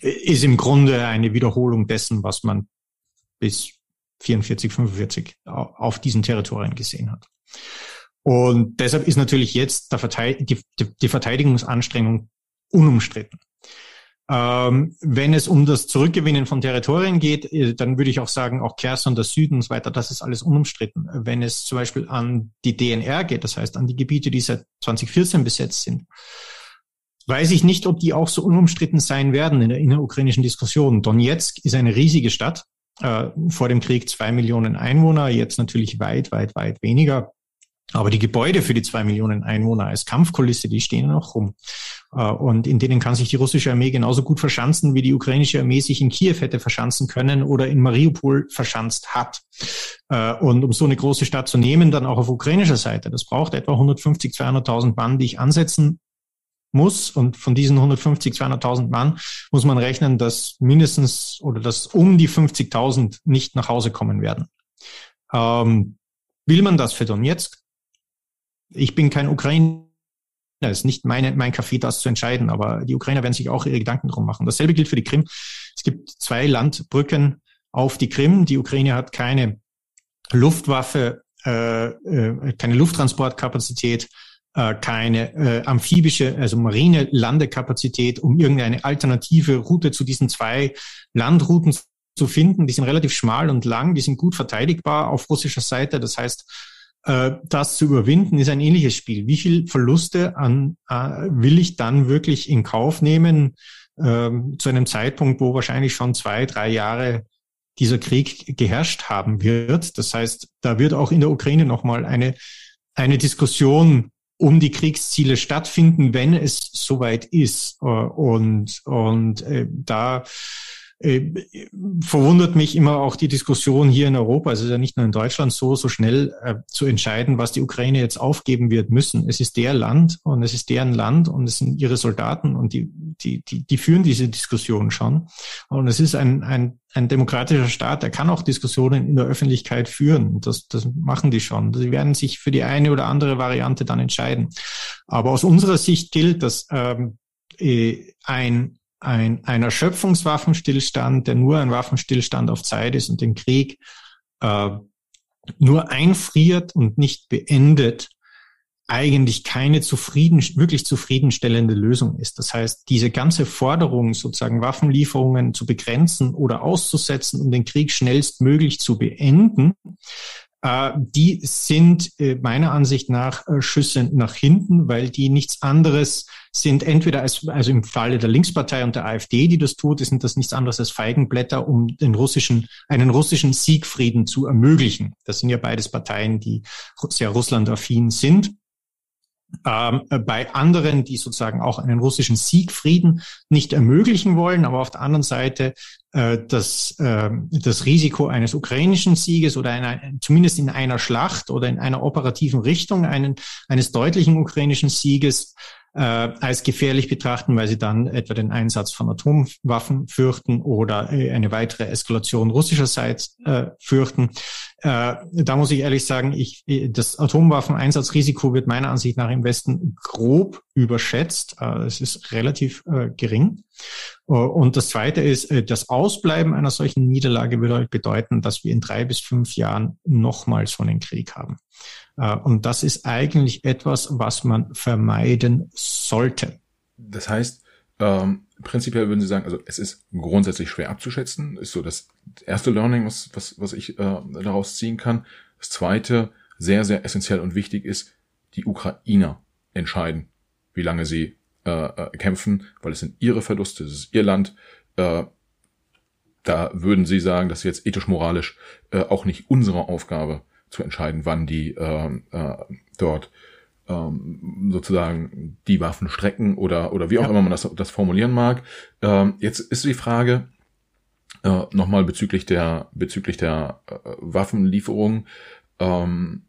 S1: ist im Grunde eine Wiederholung dessen, was man bis 44, 45 auf diesen Territorien gesehen hat. Und deshalb ist natürlich jetzt die, die Verteidigungsanstrengung unumstritten. Ähm, wenn es um das Zurückgewinnen von Territorien geht, äh, dann würde ich auch sagen, auch Kherson, der Süden und so weiter, das ist alles unumstritten. Wenn es zum Beispiel an die DNR geht, das heißt an die Gebiete, die seit 2014 besetzt sind, weiß ich nicht, ob die auch so unumstritten sein werden in der innerukrainischen Diskussion. Donetsk ist eine riesige Stadt, äh, vor dem Krieg zwei Millionen Einwohner, jetzt natürlich weit, weit, weit weniger. Aber die Gebäude für die zwei Millionen Einwohner als Kampfkulisse, die stehen noch rum. Äh, und in denen kann sich die russische Armee genauso gut verschanzen, wie die ukrainische Armee sich in Kiew hätte verschanzen können oder in Mariupol verschanzt hat. Äh, und um so eine große Stadt zu nehmen, dann auch auf ukrainischer Seite, das braucht etwa 150, 200.000 Mann, die ich ansetzen muss. Und von diesen 150, 200.000 Mann muss man rechnen, dass mindestens oder dass um die 50.000 nicht nach Hause kommen werden. Ähm, will man das für Donetsk? Ich bin kein Ukrainer, es ist nicht meine, mein Kaffee, das zu entscheiden, aber die Ukrainer werden sich auch ihre Gedanken drum machen. Dasselbe gilt für die Krim. Es gibt zwei Landbrücken auf die Krim. Die Ukraine hat keine Luftwaffe, äh, äh, keine Lufttransportkapazität, äh, keine äh, amphibische, also marine Landekapazität, um irgendeine alternative Route zu diesen zwei Landrouten zu finden. Die sind relativ schmal und lang, die sind gut verteidigbar auf russischer Seite. Das heißt, das zu überwinden, ist ein ähnliches Spiel. Wie viel Verluste an äh, will ich dann wirklich in Kauf nehmen äh, zu einem Zeitpunkt, wo wahrscheinlich schon zwei, drei Jahre dieser Krieg geherrscht haben wird. Das heißt, da wird auch in der Ukraine nochmal eine, eine Diskussion um die Kriegsziele stattfinden, wenn es soweit ist. Äh, und, und äh, da äh, verwundert mich immer auch die Diskussion hier in Europa. Es ist ja nicht nur in Deutschland so, so schnell äh, zu entscheiden, was die Ukraine jetzt aufgeben wird müssen. Es ist der Land und es ist deren Land und es sind ihre Soldaten und die, die, die, die führen diese Diskussion schon. Und es ist ein, ein, ein demokratischer Staat, der kann auch Diskussionen in der Öffentlichkeit führen. Das, das machen die schon. Sie werden sich für die eine oder andere Variante dann entscheiden. Aber aus unserer Sicht gilt, dass ähm, äh, ein ein, ein Erschöpfungswaffenstillstand, der nur ein Waffenstillstand auf Zeit ist und den Krieg äh, nur einfriert und nicht beendet, eigentlich keine zufrieden, wirklich zufriedenstellende Lösung ist. Das heißt, diese ganze Forderung, sozusagen Waffenlieferungen zu begrenzen oder auszusetzen, um den Krieg schnellstmöglich zu beenden, die sind äh, meiner Ansicht nach äh, Schüsse nach hinten, weil die nichts anderes sind. Entweder als, also im Falle der Linkspartei und der AfD, die das tut, sind das nichts anderes als Feigenblätter, um den russischen, einen russischen Siegfrieden zu ermöglichen. Das sind ja beides Parteien, die sehr russlandaffin sind. Ähm, bei anderen, die sozusagen auch einen russischen Siegfrieden nicht ermöglichen wollen, aber auf der anderen Seite äh, das, äh, das Risiko eines ukrainischen Sieges oder einer, zumindest in einer Schlacht oder in einer operativen Richtung einen, eines deutlichen ukrainischen Sieges äh, als gefährlich betrachten, weil sie dann etwa den Einsatz von Atomwaffen fürchten oder äh, eine weitere Eskalation russischerseits äh, fürchten. Äh, da muss ich ehrlich sagen, ich, das Atomwaffeneinsatzrisiko wird meiner Ansicht nach im Westen grob überschätzt. Äh, es ist relativ äh, gering. Äh, und das Zweite ist, äh, das Ausbleiben einer solchen Niederlage würde bedeuten, dass wir in drei bis fünf Jahren nochmals so einen Krieg haben. Äh, und das ist eigentlich etwas, was man vermeiden sollte.
S2: Das heißt, ähm, prinzipiell würden Sie sagen, also es ist grundsätzlich schwer abzuschätzen, ist so das erste Learning, was, was, was ich äh, daraus ziehen kann. Das zweite, sehr, sehr essentiell und wichtig ist, die Ukrainer entscheiden, wie lange sie äh, äh, kämpfen, weil es sind ihre Verluste, es ist ihr Land. Äh, da würden Sie sagen, dass jetzt ethisch-moralisch äh, auch nicht unsere Aufgabe zu entscheiden, wann die äh, äh, dort ähm, sozusagen die Waffen strecken oder oder wie auch ja. immer man das, das formulieren mag. Ähm, jetzt ist die Frage äh, nochmal bezüglich der bezüglich der äh, Waffenlieferung. Ähm,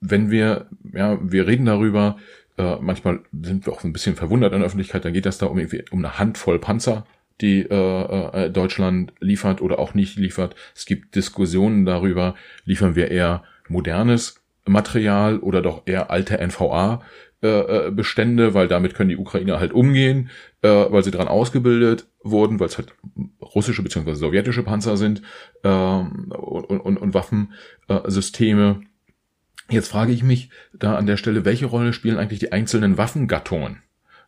S2: wenn wir ja wir reden darüber, äh, manchmal sind wir auch ein bisschen verwundert in der Öffentlichkeit, dann geht das da um irgendwie um eine Handvoll Panzer, die äh, äh, Deutschland liefert oder auch nicht liefert. Es gibt Diskussionen darüber, liefern wir eher modernes Material oder doch eher alte NVA äh, äh, Bestände, weil damit können die Ukrainer halt umgehen, äh, weil sie daran ausgebildet wurden, weil es halt russische bzw. sowjetische Panzer sind ähm, und, und, und Waffensysteme. Jetzt frage ich mich da an der Stelle, welche Rolle spielen eigentlich die einzelnen Waffengattungen?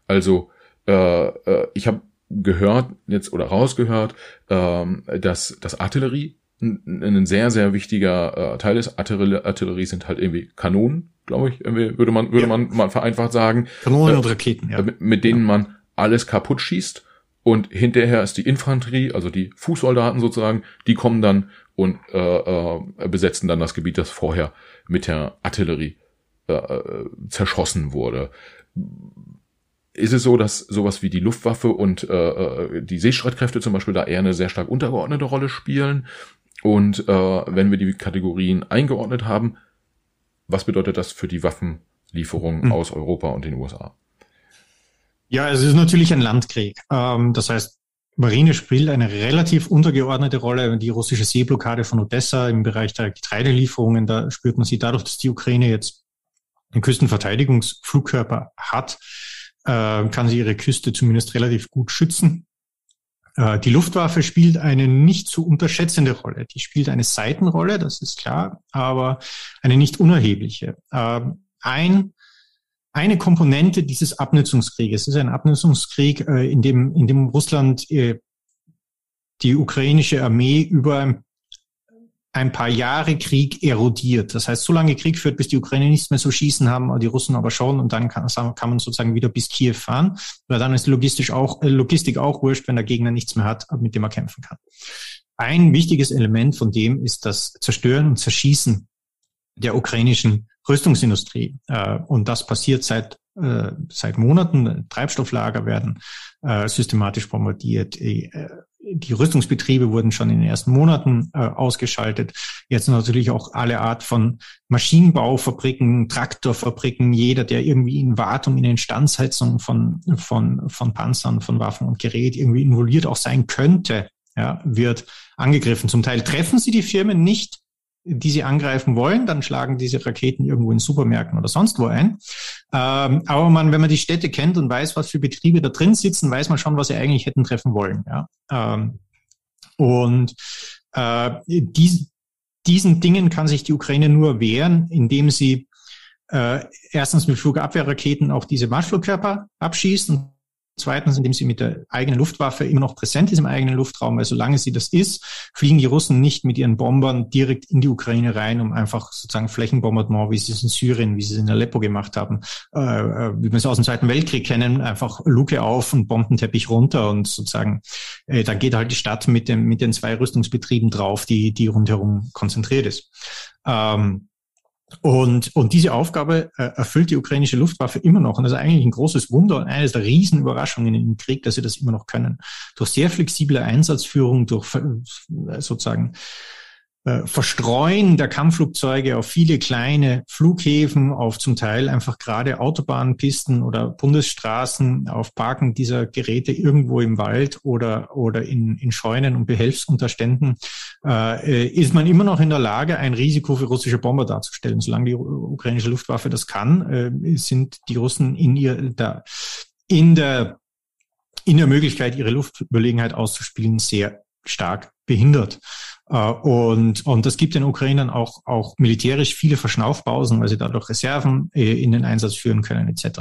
S2: Also äh, äh, ich habe gehört jetzt oder rausgehört, ähm, dass, dass Artillerie ein, ein sehr, sehr wichtiger äh, Teil ist. Artillerie, Artillerie sind halt irgendwie Kanonen, glaube ich, irgendwie würde man, würde ja. man mal vereinfacht sagen.
S1: Kanonen äh, und Raketen,
S2: ja. Mit, mit denen ja. man alles kaputt schießt. Und hinterher ist die Infanterie, also die Fußsoldaten sozusagen, die kommen dann und äh, äh, besetzen dann das Gebiet, das vorher mit der Artillerie äh, äh zerschossen wurde ist es so, dass sowas wie die Luftwaffe und äh, äh, die Seestreitkräfte zum Beispiel da eher eine sehr stark untergeordnete Rolle spielen. Und äh, wenn wir die Kategorien eingeordnet haben, was bedeutet das für die Waffenlieferungen mhm. aus Europa und den USA?
S1: Ja, es ist natürlich ein Landkrieg. Ähm, das heißt, Marine spielt eine relativ untergeordnete Rolle. Die russische Seeblockade von Odessa im Bereich der Getreidelieferungen, da spürt man sie dadurch, dass die Ukraine jetzt einen Küstenverteidigungsflugkörper hat, äh, kann sie ihre Küste zumindest relativ gut schützen. Äh, die Luftwaffe spielt eine nicht zu unterschätzende Rolle. Die spielt eine Seitenrolle, das ist klar, aber eine nicht unerhebliche. Äh, ein eine Komponente dieses Abnutzungskrieges ist ein Abnutzungskrieg, äh, in dem, in dem Russland äh, die ukrainische Armee über ein ein paar Jahre Krieg erodiert. Das heißt, so lange Krieg führt, bis die Ukraine nichts mehr zu schießen haben, die Russen aber schon und dann kann, kann man sozusagen wieder bis Kiew fahren, weil dann ist logistisch auch, äh, Logistik auch wurscht, wenn der Gegner nichts mehr hat, mit dem er kämpfen kann. ein wichtiges Element von dem ist das Zerstören und Zerschießen der ukrainischen Rüstungsindustrie. Äh, und das passiert seit äh, seit Monaten. Treibstofflager werden systematisch bombardiert. Die, Rüstungsbetriebe wurden schon in den ersten Monaten äh, ausgeschaltet. Jetzt natürlich auch alle Art von Maschinenbaufabriken, Traktorfabriken, jeder, der irgendwie in Wartung, in Instandsetzung von, von, von Panzern, von Waffen und Gerät irgendwie involviert auch sein könnte, ja, wird angegriffen. Zum Teil treffen sie die Firmen nicht, die sie angreifen wollen, dann schlagen diese Raketen irgendwo in Supermärkten oder sonst wo ein. Ähm, aber man, wenn man die Städte kennt und weiß, was für Betriebe da drin sitzen, weiß man schon, was sie eigentlich hätten treffen wollen. Ja? Ähm, und äh, dies, diesen Dingen kann sich die Ukraine nur wehren, indem sie äh, erstens mit Flugabwehrraketen auch diese Marschflugkörper abschießt und Zweitens, indem sie mit der eigenen Luftwaffe immer noch präsent ist im eigenen Luftraum, weil solange sie das ist, fliegen die Russen nicht mit ihren Bombern direkt in die Ukraine rein, um einfach sozusagen Flächenbombardement, wie sie es in Syrien, wie sie es in Aleppo gemacht haben, äh, äh wie wir es aus dem Zweiten Weltkrieg kennen, einfach Luke auf und Bombenteppich runter und sozusagen, äh, da geht halt die Stadt mit dem mit den zwei Rüstungsbetrieben drauf, die die rundherum konzentriert ist. Ähm, und, und diese Aufgabe äh, erfüllt die ukrainische Luftwaffe immer noch. Und das ist eigentlich ein großes Wunder und eines der Riesenüberraschungen im Krieg, dass sie das immer noch können. Durch sehr flexible Einsatzführung, durch äh, sozusagen Verstreuen der Kampfflugzeuge auf viele kleine Flughäfen, auf zum Teil einfach gerade Autobahnpisten oder Bundesstraßen, auf Parken dieser Geräte irgendwo im Wald oder, oder in, in Scheunen und Behelfsunterständen, äh, ist man immer noch in der Lage, ein Risiko für russische Bomber darzustellen. Solange die ukrainische Luftwaffe das kann, äh, sind die Russen in ihr, da, in der, in der Möglichkeit, ihre Luftüberlegenheit auszuspielen, sehr stark behindert. Äh, und, und das gibt den Ukrainern auch, auch militärisch viele Verschnaufpausen, weil sie dadurch Reserven äh, in den Einsatz führen können, etc.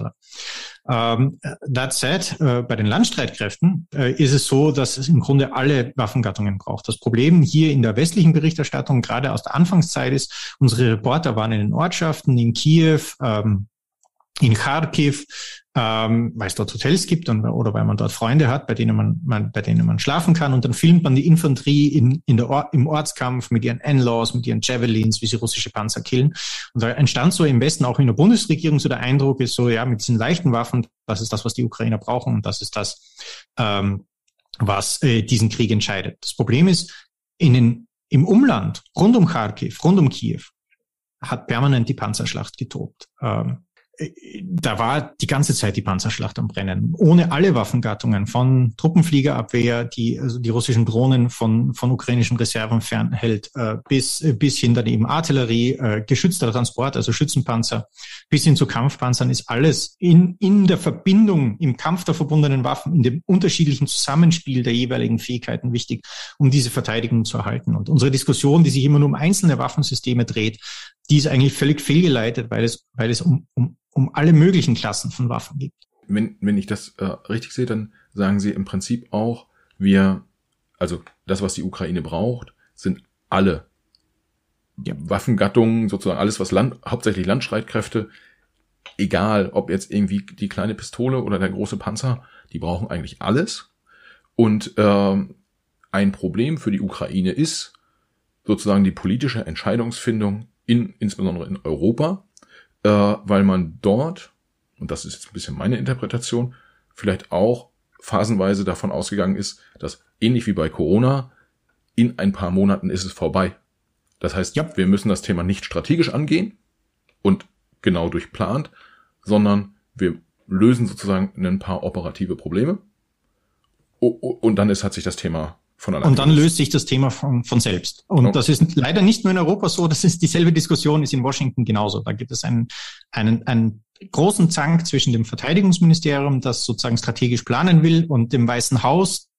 S1: Um, ähm, that said, uh, bei den Landstreitkräften ist es so, dass es im Grunde alle Waffengattungen braucht. Das Problem hier in der westlichen Berichterstattung, gerade aus der Anfangszeit ist, unsere Reporter waren in den Ortschaften, in Kiew, ähm, in Kharkiv, ähm, weil es dort Hotels gibt und, oder weil man dort Freunde hat, bei denen man, man, bei denen man schlafen kann. Und dann filmt man die Infanterie in, in der Or im Ortskampf mit ihren N-Laws, mit ihren Javelins, wie sie russische Panzer killen. Und da entstand so im Westen auch in der Bundesregierung so der Eindruck ist so, ja, mit diesen leichten Waffen, das ist das, was die Ukrainer brauchen und das ist das, ähm, was äh, diesen Krieg entscheidet. Das Problem ist, in den, im Umland, rund um Kharkiv, rund um Kiew, hat permanent die Panzerschlacht getobt. Ähm, da war die ganze Zeit die Panzerschlacht am Brennen. Ohne alle Waffengattungen, von Truppenfliegerabwehr, die also die russischen Drohnen von, von ukrainischen Reserven fernhält, äh, bis, bis hin dann eben Artillerie, äh, geschützter Transport, also Schützenpanzer, bis hin zu Kampfpanzern ist alles in, in der Verbindung, im Kampf der verbundenen Waffen, in dem unterschiedlichen Zusammenspiel der jeweiligen Fähigkeiten wichtig, um diese Verteidigung zu erhalten. Und unsere Diskussion, die sich immer nur um einzelne Waffensysteme dreht, die ist eigentlich völlig fehlgeleitet, weil es, weil es um, um, um alle möglichen Klassen von Waffen geht.
S2: Wenn, wenn ich das äh, richtig sehe, dann sagen Sie im Prinzip auch, wir, also das, was die Ukraine braucht, sind alle ja. Waffengattungen, sozusagen alles, was Land, hauptsächlich Landstreitkräfte, egal ob jetzt irgendwie die kleine Pistole oder der große Panzer, die brauchen eigentlich alles. Und äh, ein Problem für die Ukraine ist sozusagen die politische Entscheidungsfindung in, insbesondere in Europa, äh, weil man dort, und das ist jetzt ein bisschen meine Interpretation, vielleicht auch phasenweise davon ausgegangen ist, dass ähnlich wie bei Corona, in ein paar Monaten ist es vorbei. Das heißt, ja. wir müssen das Thema nicht strategisch angehen und genau durchplant, sondern wir lösen sozusagen ein paar operative Probleme. Und dann ist, hat sich das Thema
S1: von alleine. Und dann löst sich das Thema von, von selbst. Und oh. das ist leider nicht nur in Europa so, das ist dieselbe Diskussion, ist in Washington genauso. Da gibt es einen, einen, einen großen Zank zwischen dem Verteidigungsministerium, das sozusagen strategisch planen will, und dem Weißen Haus,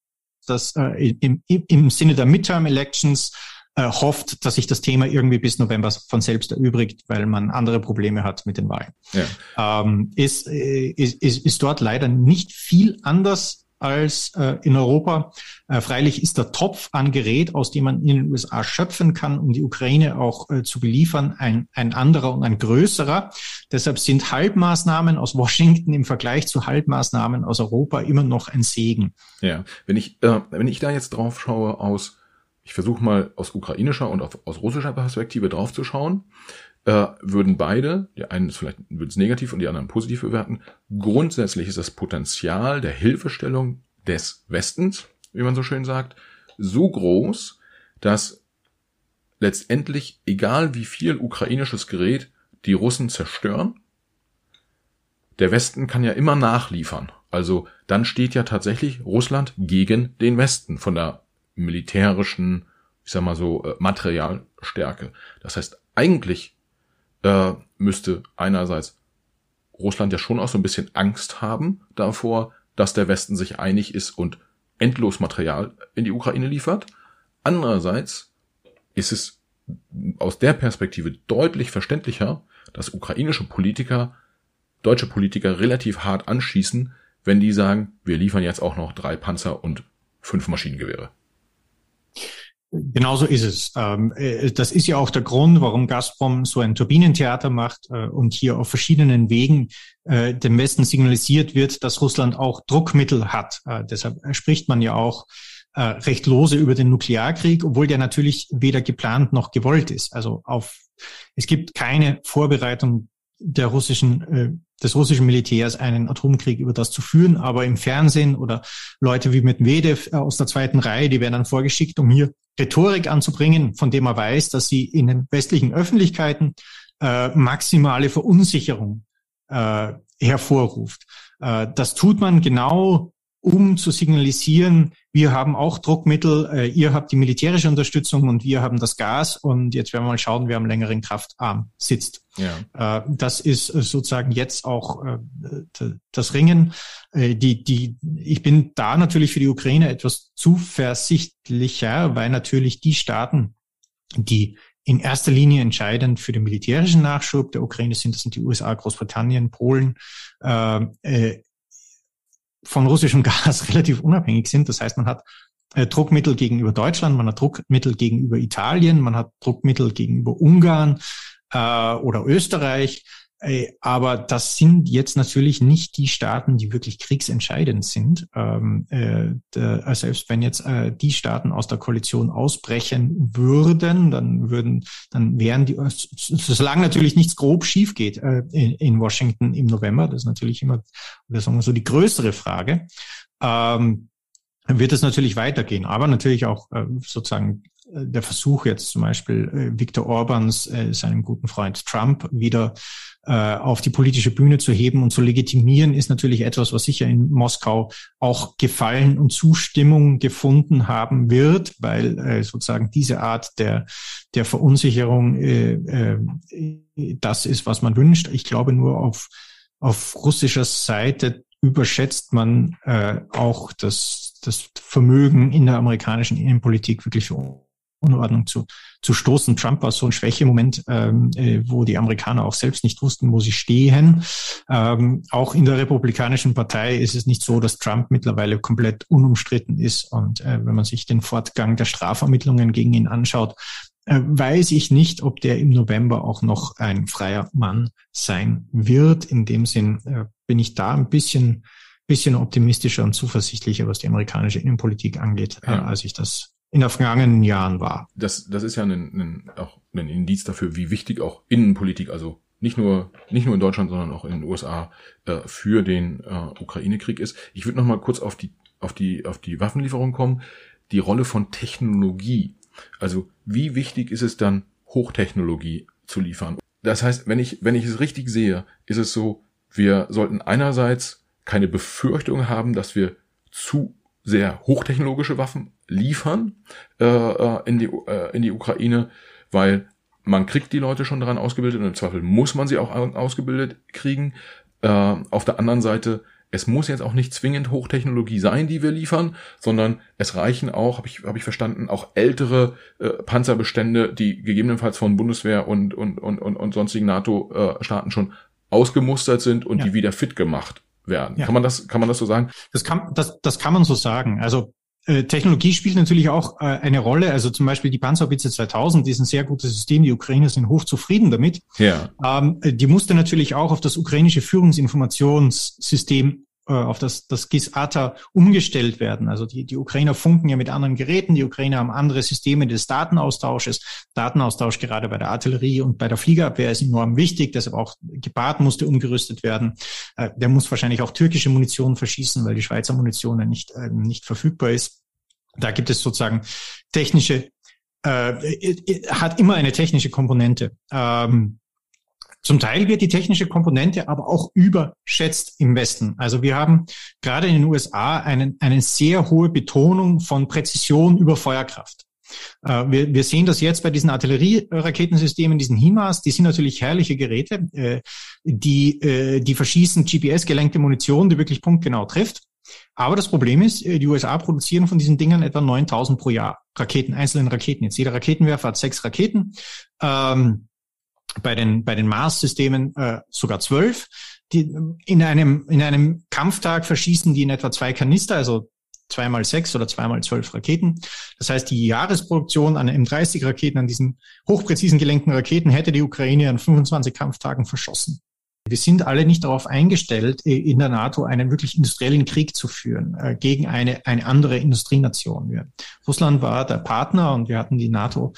S1: das äh, im, im Sinne der Midterm Elections äh, hofft, dass sich das Thema irgendwie bis November von selbst erübrigt, weil man andere Probleme hat mit den Wahlen. Ja. Ähm, ist, äh, ist, ist, ist dort leider nicht viel anders als äh, in Europa. Äh, freilich ist der Topf an Gerät, aus dem man in den USA schöpfen kann, um die Ukraine auch äh, zu beliefern, ein, ein anderer und ein größerer. Deshalb sind Halbmaßnahmen aus Washington im Vergleich zu Halbmaßnahmen aus Europa immer noch ein Segen.
S2: Ja, wenn ich, äh, wenn ich da jetzt drauf schaue aus ich versuche mal aus ukrainischer und aus russischer Perspektive draufzuschauen, äh, würden beide, der eine ist vielleicht wird es negativ und die anderen positiv bewerten. Grundsätzlich ist das Potenzial der Hilfestellung des Westens, wie man so schön sagt, so groß, dass letztendlich, egal wie viel ukrainisches Gerät die Russen zerstören, der Westen kann ja immer nachliefern. Also dann steht ja tatsächlich Russland gegen den Westen von der militärischen, ich sag mal so, äh, Materialstärke. Das heißt, eigentlich äh, müsste einerseits Russland ja schon auch so ein bisschen Angst haben davor, dass der Westen sich einig ist und endlos Material in die Ukraine liefert. Andererseits ist es aus der Perspektive deutlich verständlicher, dass ukrainische Politiker deutsche Politiker relativ hart anschießen, wenn die sagen, wir liefern jetzt auch noch drei Panzer und fünf Maschinengewehre.
S1: Genauso ist es. Ähm, äh, das ist ja auch der Grund, warum Gazprom so ein Turbinentheater macht äh, und hier auf verschiedenen Wegen äh, dem Westen signalisiert wird, dass Russland auch Druckmittel hat. Deshalb spricht man ja auch recht lose über den Nuklearkrieg, obwohl der natürlich weder geplant noch gewollt ist. Also auf, es gibt keine Vorbereitung der russischen des russischen Militärs einen Atomkrieg über das zu führen, aber im Fernsehen oder Leute wie Medvedev aus der zweiten Reihe, die werden dann vorgeschickt, um hier Rhetorik anzubringen, von dem man weiß, dass sie in den westlichen Öffentlichkeiten äh, maximale Verunsicherung äh, hervorruft. Äh, das tut man genau um zu signalisieren, wir haben auch Druckmittel, äh, ihr habt die militärische Unterstützung und wir haben das Gas und jetzt werden wir mal schauen, wer am längeren Kraftarm sitzt. Ja. Äh, das ist äh, sozusagen jetzt auch äh, das Ringen. Äh, die, die, ich bin da natürlich für die Ukraine etwas zuversichtlicher, weil natürlich die Staaten, die in erster Linie entscheidend für den militärischen Nachschub der Ukraine sind, das sind die USA, Großbritannien, Polen, äh, äh von russischem Gas relativ unabhängig sind. Das heißt, man hat äh, Druckmittel gegenüber Deutschland, man hat Druckmittel gegenüber Italien, man hat Druckmittel gegenüber Ungarn äh, oder Österreich. Aber das sind jetzt natürlich nicht die Staaten, die wirklich kriegsentscheidend sind. Ähm, äh, äh, selbst wenn jetzt äh, die Staaten aus der Koalition ausbrechen würden, dann würden, dann wären die, solange natürlich nichts grob schief geht in, Washington im November, das ist natürlich immer, wir sagen so die größere Frage, ähm, wird es natürlich weitergehen. Aber natürlich auch sozusagen der Versuch jetzt zum Beispiel Viktor Orbans, seinem guten Freund Trump, wieder äh, auf die politische Bühne zu heben und zu legitimieren, ist natürlich etwas, was sicher in Moskau auch Gefallen und Zustimmung gefunden haben wird, weil äh, sozusagen diese Art der, der Verunsicherung äh, äh, das ist, was man wünscht. Ich glaube nur auf, auf russischer Seite überschätzt man äh, auch das, das Vermögen in der amerikanischen Innenpolitik wirklich Unordnung zu, zu stoßen. Trump war so ein Schwächemoment, ähm, äh, wo die Amerikaner auch selbst nicht wussten, wo sie stehen. Ähm, auch in der Republikanischen Partei ist es nicht so, dass Trump mittlerweile komplett unumstritten ist. Und äh, wenn man sich den Fortgang der Strafvermittlungen gegen ihn anschaut, äh, weiß ich nicht, ob der im November auch noch ein freier Mann sein wird. In dem Sinn äh, bin ich da ein bisschen bisschen optimistischer und zuversichtlicher, was die amerikanische Innenpolitik angeht, äh, ja. als ich das in den vergangenen Jahren war.
S2: Das, das ist ja ein, ein, auch ein Indiz dafür, wie wichtig auch Innenpolitik, also nicht nur nicht nur in Deutschland, sondern auch in den USA äh, für den äh, Ukraine-Krieg ist. Ich würde noch mal kurz auf die auf die auf die Waffenlieferung kommen. Die Rolle von Technologie. Also wie wichtig ist es dann Hochtechnologie zu liefern? Das heißt, wenn ich wenn ich es richtig sehe, ist es so, wir sollten einerseits keine Befürchtung haben, dass wir zu sehr hochtechnologische Waffen liefern äh, äh, in, die, äh, in die Ukraine, weil man kriegt die Leute schon daran ausgebildet und im Zweifel muss man sie auch ausgebildet kriegen. Äh, auf der anderen Seite, es muss jetzt auch nicht zwingend Hochtechnologie sein, die wir liefern, sondern es reichen auch, habe ich, hab ich verstanden, auch ältere äh, Panzerbestände, die gegebenenfalls von Bundeswehr und, und, und, und, und sonstigen NATO-Staaten schon ausgemustert sind und ja. die wieder fit gemacht werden. Ja. Kann man das, kann man das so sagen?
S1: Das kann, das, das kann man so sagen. Also äh, Technologie spielt natürlich auch äh, eine Rolle. Also zum Beispiel die Panzerhaubitze 2000 die ist ein sehr gutes System. Die Ukrainer sind hochzufrieden damit. Ja. Ähm, die musste natürlich auch auf das ukrainische Führungsinformationssystem auf das, das GIS-ATA umgestellt werden. Also die, die Ukrainer funken ja mit anderen Geräten, die Ukrainer haben andere Systeme des Datenaustausches. Datenaustausch gerade bei der Artillerie und bei der Fliegerabwehr ist enorm wichtig, deshalb auch Gebart musste umgerüstet werden. Äh, der muss wahrscheinlich auch türkische Munition verschießen, weil die Schweizer Munition ja nicht, äh, nicht verfügbar ist. Da gibt es sozusagen technische, äh, hat immer eine technische Komponente. Ähm, zum Teil wird die technische Komponente aber auch überschätzt im Westen. Also wir haben gerade in den USA einen, eine sehr hohe Betonung von Präzision über Feuerkraft. Äh, wir, wir sehen das jetzt bei diesen Artillerieраketensystemen, diesen HIMARS, die sind natürlich herrliche Geräte, äh, die, äh, die verschießen GPS-gelenkte Munition, die wirklich punktgenau trifft. Aber das Problem ist, die USA produzieren von diesen Dingern etwa 9000 pro Jahr Raketen, einzelnen Raketen. Jetzt jeder Raketenwerfer hat sechs Raketen. Ähm, bei den, bei den Mars-Systemen äh, sogar zwölf. Die, in einem, in einem Kampftag verschießen die in etwa zwei Kanister, also zweimal sechs oder zweimal zwölf Raketen. Das heißt, die Jahresproduktion an M30-Raketen, an diesen hochpräzisen gelenkten Raketen, hätte die Ukraine an 25 Kampftagen verschossen. Wir sind alle nicht darauf eingestellt, in der NATO einen wirklich industriellen Krieg zu führen äh, gegen eine, eine andere Industrienation. Russland war der Partner und wir hatten die NATO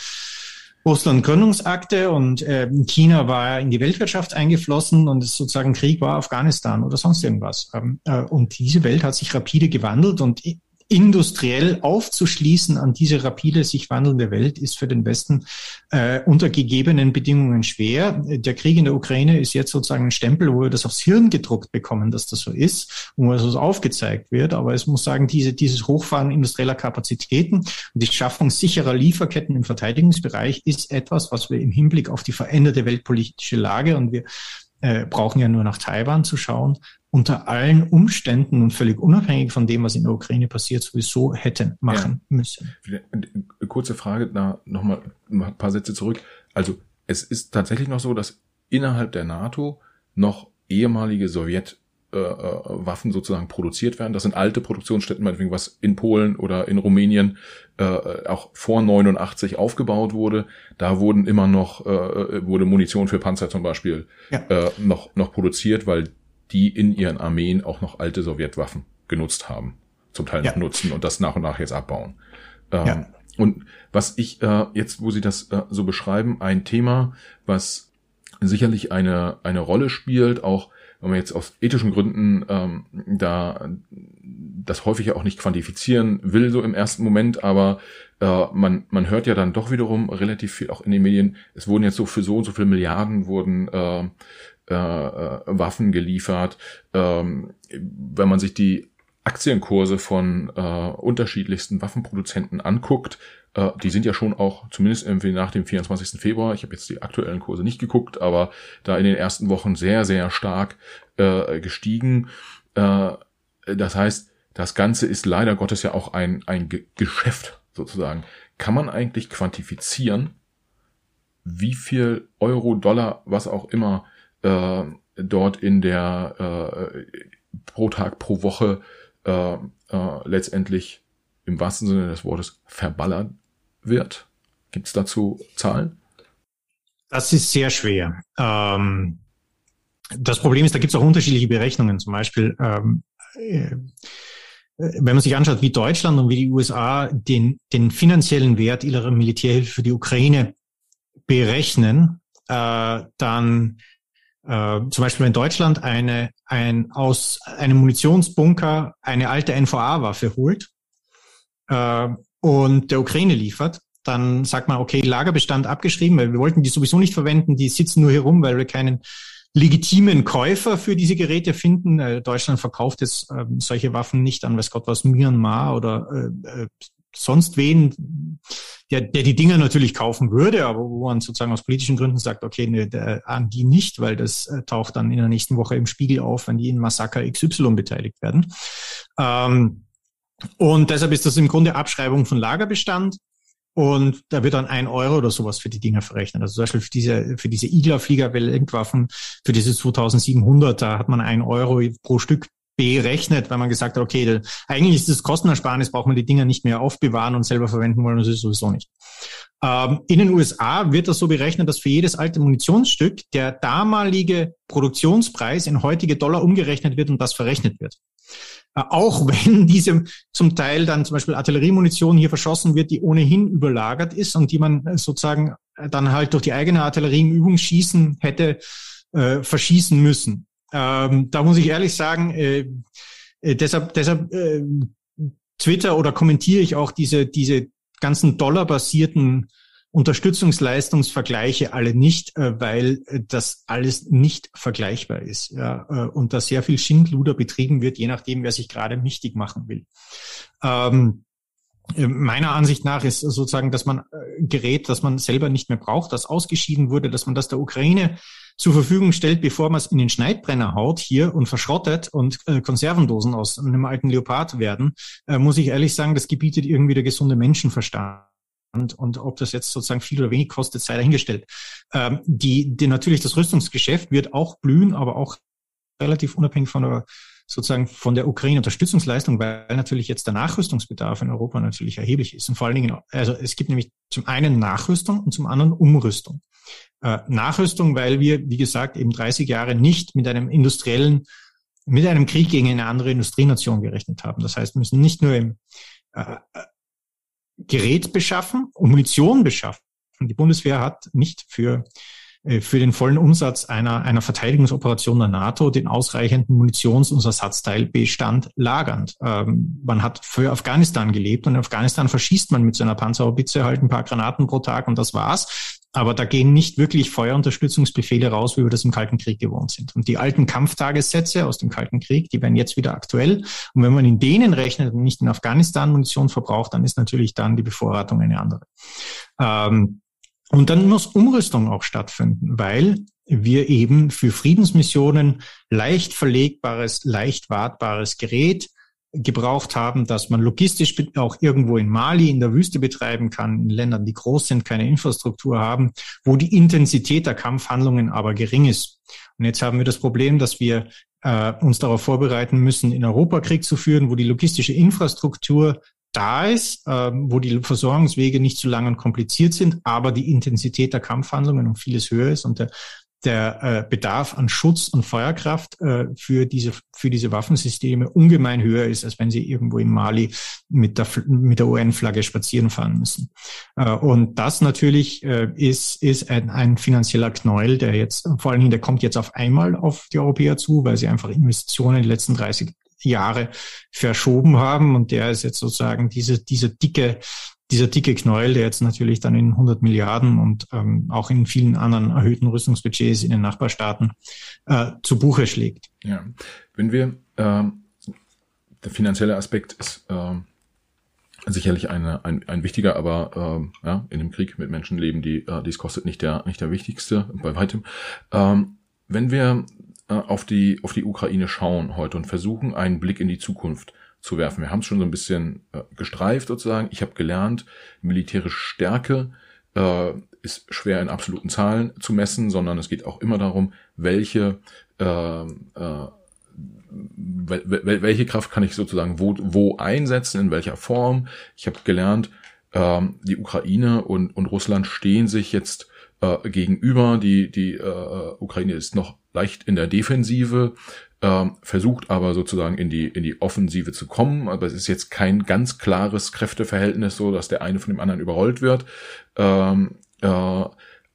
S1: Russland-Gründungsakte und äh, China war in die Weltwirtschaft eingeflossen und es sozusagen Krieg war Afghanistan oder sonst irgendwas. Ähm, äh, und diese Welt hat sich rapide gewandelt und industriell aufzuschließen an diese rapide sich wandelnde Welt ist für den Westen äh, unter gegebenen Bedingungen schwer. Der Krieg in der Ukraine ist jetzt sozusagen ein Stempel, wo wir das aufs Hirn gedruckt bekommen, dass das so ist und wo es so aufgezeigt wird. Aber es muss sagen, diese, dieses Hochfahren industrieller Kapazitäten und die Schaffung sicherer Lieferketten im Verteidigungsbereich ist etwas, was wir im Hinblick auf die veränderte weltpolitische Lage und wir äh, brauchen ja nur nach Taiwan zu schauen, unter allen Umständen und völlig unabhängig von dem, was in der Ukraine passiert, sowieso hätten machen ja. müssen.
S2: Kurze Frage, da nochmal ein paar Sätze zurück. Also es ist tatsächlich noch so, dass innerhalb der NATO noch ehemalige Sowjet äh, äh, Waffen sozusagen produziert werden. Das sind alte Produktionsstätten, meinetwegen was in Polen oder in Rumänien äh, auch vor 89 aufgebaut wurde. Da wurden immer noch äh, wurde Munition für Panzer zum Beispiel ja. äh, noch noch produziert, weil die in ihren Armeen auch noch alte Sowjetwaffen genutzt haben, zum Teil noch nutzen und das nach und nach jetzt abbauen. Ähm, ja. Und was ich äh, jetzt, wo Sie das äh, so beschreiben, ein Thema, was sicherlich eine eine Rolle spielt, auch wenn man jetzt aus ethischen Gründen ähm, da das häufig ja auch nicht quantifizieren will, so im ersten Moment, aber äh, man, man hört ja dann doch wiederum relativ viel auch in den Medien, es wurden jetzt so für so und so viele Milliarden wurden äh, äh, Waffen geliefert. Ähm, wenn man sich die Aktienkurse von äh, unterschiedlichsten Waffenproduzenten anguckt, äh, die sind ja schon auch, zumindest irgendwie nach dem 24. Februar, ich habe jetzt die aktuellen Kurse nicht geguckt, aber da in den ersten Wochen sehr, sehr stark äh, gestiegen. Äh, das heißt, das Ganze ist leider Gottes ja auch ein, ein Ge Geschäft sozusagen. Kann man eigentlich quantifizieren, wie viel Euro, Dollar, was auch immer äh, dort in der äh, pro Tag, pro Woche äh, äh, letztendlich im wahrsten Sinne des Wortes verballert wird? Gibt es dazu Zahlen?
S1: Das ist sehr schwer. Ähm, das Problem ist, da gibt es auch unterschiedliche Berechnungen. Zum Beispiel, ähm, äh, wenn man sich anschaut, wie Deutschland und wie die USA den, den finanziellen Wert ihrer Militärhilfe für die Ukraine berechnen, äh, dann äh, zum Beispiel, wenn Deutschland eine, ein, aus einem Munitionsbunker eine alte NVA-Waffe holt äh, und der Ukraine liefert, dann sagt man, okay, Lagerbestand abgeschrieben, weil wir wollten die sowieso nicht verwenden, die sitzen nur hier rum, weil wir keinen legitimen Käufer für diese Geräte finden. Äh, Deutschland verkauft jetzt äh, solche Waffen nicht an, weiß Gott was, Myanmar oder äh, äh sonst wen, der, der die Dinger natürlich kaufen würde, aber wo man sozusagen aus politischen Gründen sagt, okay, ne, der, an die nicht, weil das äh, taucht dann in der nächsten Woche im Spiegel auf, wenn die in Massaker XY beteiligt werden. Ähm, und deshalb ist das im Grunde Abschreibung von Lagerbestand. Und da wird dann ein Euro oder sowas für die Dinger verrechnet. Also zum Beispiel für diese, für diese Igla-Flieger-Weltwaffen, für diese 2700, da hat man ein Euro pro Stück berechnet, weil man gesagt hat, okay, eigentlich ist das Kostenersparnis, braucht man die Dinger nicht mehr aufbewahren und selber verwenden wollen, das ist sowieso nicht. Ähm, in den USA wird das so berechnet, dass für jedes alte Munitionsstück der damalige Produktionspreis in heutige Dollar umgerechnet wird und das verrechnet wird. Äh, auch wenn diese zum Teil dann zum Beispiel Artilleriemunition hier verschossen wird, die ohnehin überlagert ist und die man äh, sozusagen dann halt durch die eigene Artillerie im Übungsschießen hätte äh, verschießen müssen. Ähm, da muss ich ehrlich sagen, äh, äh, deshalb, deshalb äh, Twitter oder kommentiere ich auch diese, diese ganzen dollarbasierten Unterstützungsleistungsvergleiche alle nicht, äh, weil äh, das alles nicht vergleichbar ist. Ja, und da sehr viel Schindluder betrieben wird, je nachdem, wer sich gerade mächtig machen will. Ähm, meiner Ansicht nach ist sozusagen, dass man Gerät, das man selber nicht mehr braucht, das ausgeschieden wurde, dass man das der Ukraine zur Verfügung stellt, bevor man es in den Schneidbrenner haut hier und verschrottet und äh, Konservendosen aus einem alten Leopard werden, äh, muss ich ehrlich sagen, das gebietet irgendwie der gesunde Menschenverstand. Und, und ob das jetzt sozusagen viel oder wenig kostet, sei dahingestellt. Ähm, die, die natürlich das Rüstungsgeschäft wird auch blühen, aber auch relativ unabhängig von der sozusagen von der Ukraine-Unterstützungsleistung, weil natürlich jetzt der Nachrüstungsbedarf in Europa natürlich erheblich ist. Und vor allen Dingen, also es gibt nämlich zum einen Nachrüstung und zum anderen Umrüstung. Äh, Nachrüstung, weil wir, wie gesagt, eben 30 Jahre nicht mit einem industriellen, mit einem Krieg gegen eine andere Industrienation gerechnet haben. Das heißt, wir müssen nicht nur im äh, Gerät beschaffen und Munition beschaffen. Die Bundeswehr hat nicht für für den vollen Umsatz einer, einer Verteidigungsoperation der NATO den ausreichenden Munitions- und Ersatzteilbestand lagernd. Ähm, man hat für Afghanistan gelebt und in Afghanistan verschießt man mit so einer Panzerhaubitze halt ein paar Granaten pro Tag und das war's. Aber da gehen nicht wirklich Feuerunterstützungsbefehle raus, wie wir das im Kalten Krieg gewohnt sind. Und die alten Kampftagessätze aus dem Kalten Krieg, die werden jetzt wieder aktuell. Und wenn man in denen rechnet und nicht in Afghanistan Munition verbraucht, dann ist natürlich dann die Bevorratung eine andere. Ähm, und dann muss Umrüstung auch stattfinden, weil wir eben für Friedensmissionen leicht verlegbares, leicht wartbares Gerät gebraucht haben, dass man logistisch auch irgendwo in Mali in der Wüste betreiben kann, in Ländern, die groß sind, keine Infrastruktur haben, wo die Intensität der Kampfhandlungen aber gering ist. Und jetzt haben wir das Problem, dass wir äh, uns darauf vorbereiten müssen, in Europa Krieg zu führen, wo die logistische Infrastruktur da ist, äh, wo die Versorgungswege nicht zu lang und kompliziert sind, aber die Intensität der Kampfhandlungen um vieles höher ist und der der äh, Bedarf an Schutz und Feuerkraft äh, für diese für diese Waffensysteme ungemein höher ist, als wenn sie irgendwo in Mali mit der mit der UN-Flagge spazieren fahren müssen. Äh, und das natürlich äh, ist ist ein, ein finanzieller Knäuel, der jetzt vor allen Dingen der kommt jetzt auf einmal auf die Europäer zu, weil sie einfach Investitionen in den letzten 30 Jahre verschoben haben und der ist jetzt sozusagen diese diese dicke dieser dicke Knäuel, der jetzt natürlich dann in 100 Milliarden und ähm, auch in vielen anderen erhöhten Rüstungsbudgets in den Nachbarstaaten äh, zu Buche schlägt.
S2: Ja, wenn wir ähm, der finanzielle Aspekt ist ähm, sicherlich eine, ein, ein wichtiger, aber ähm, ja, in dem Krieg mit Menschenleben, die äh, dies kostet, nicht der nicht der wichtigste bei weitem. Ähm, wenn wir äh, auf die auf die Ukraine schauen heute und versuchen einen Blick in die Zukunft zu werfen. Wir haben es schon so ein bisschen äh, gestreift sozusagen. Ich habe gelernt, militärische Stärke äh, ist schwer in absoluten Zahlen zu messen, sondern es geht auch immer darum, welche äh, äh, welche Kraft kann ich sozusagen wo, wo einsetzen, in welcher Form. Ich habe gelernt, äh, die Ukraine und, und Russland stehen sich jetzt äh, gegenüber. Die, die äh, Ukraine ist noch leicht in der Defensive ähm, versucht aber sozusagen in die, in die Offensive zu kommen. Aber es ist jetzt kein ganz klares Kräfteverhältnis, so dass der eine von dem anderen überrollt wird. Ähm, äh,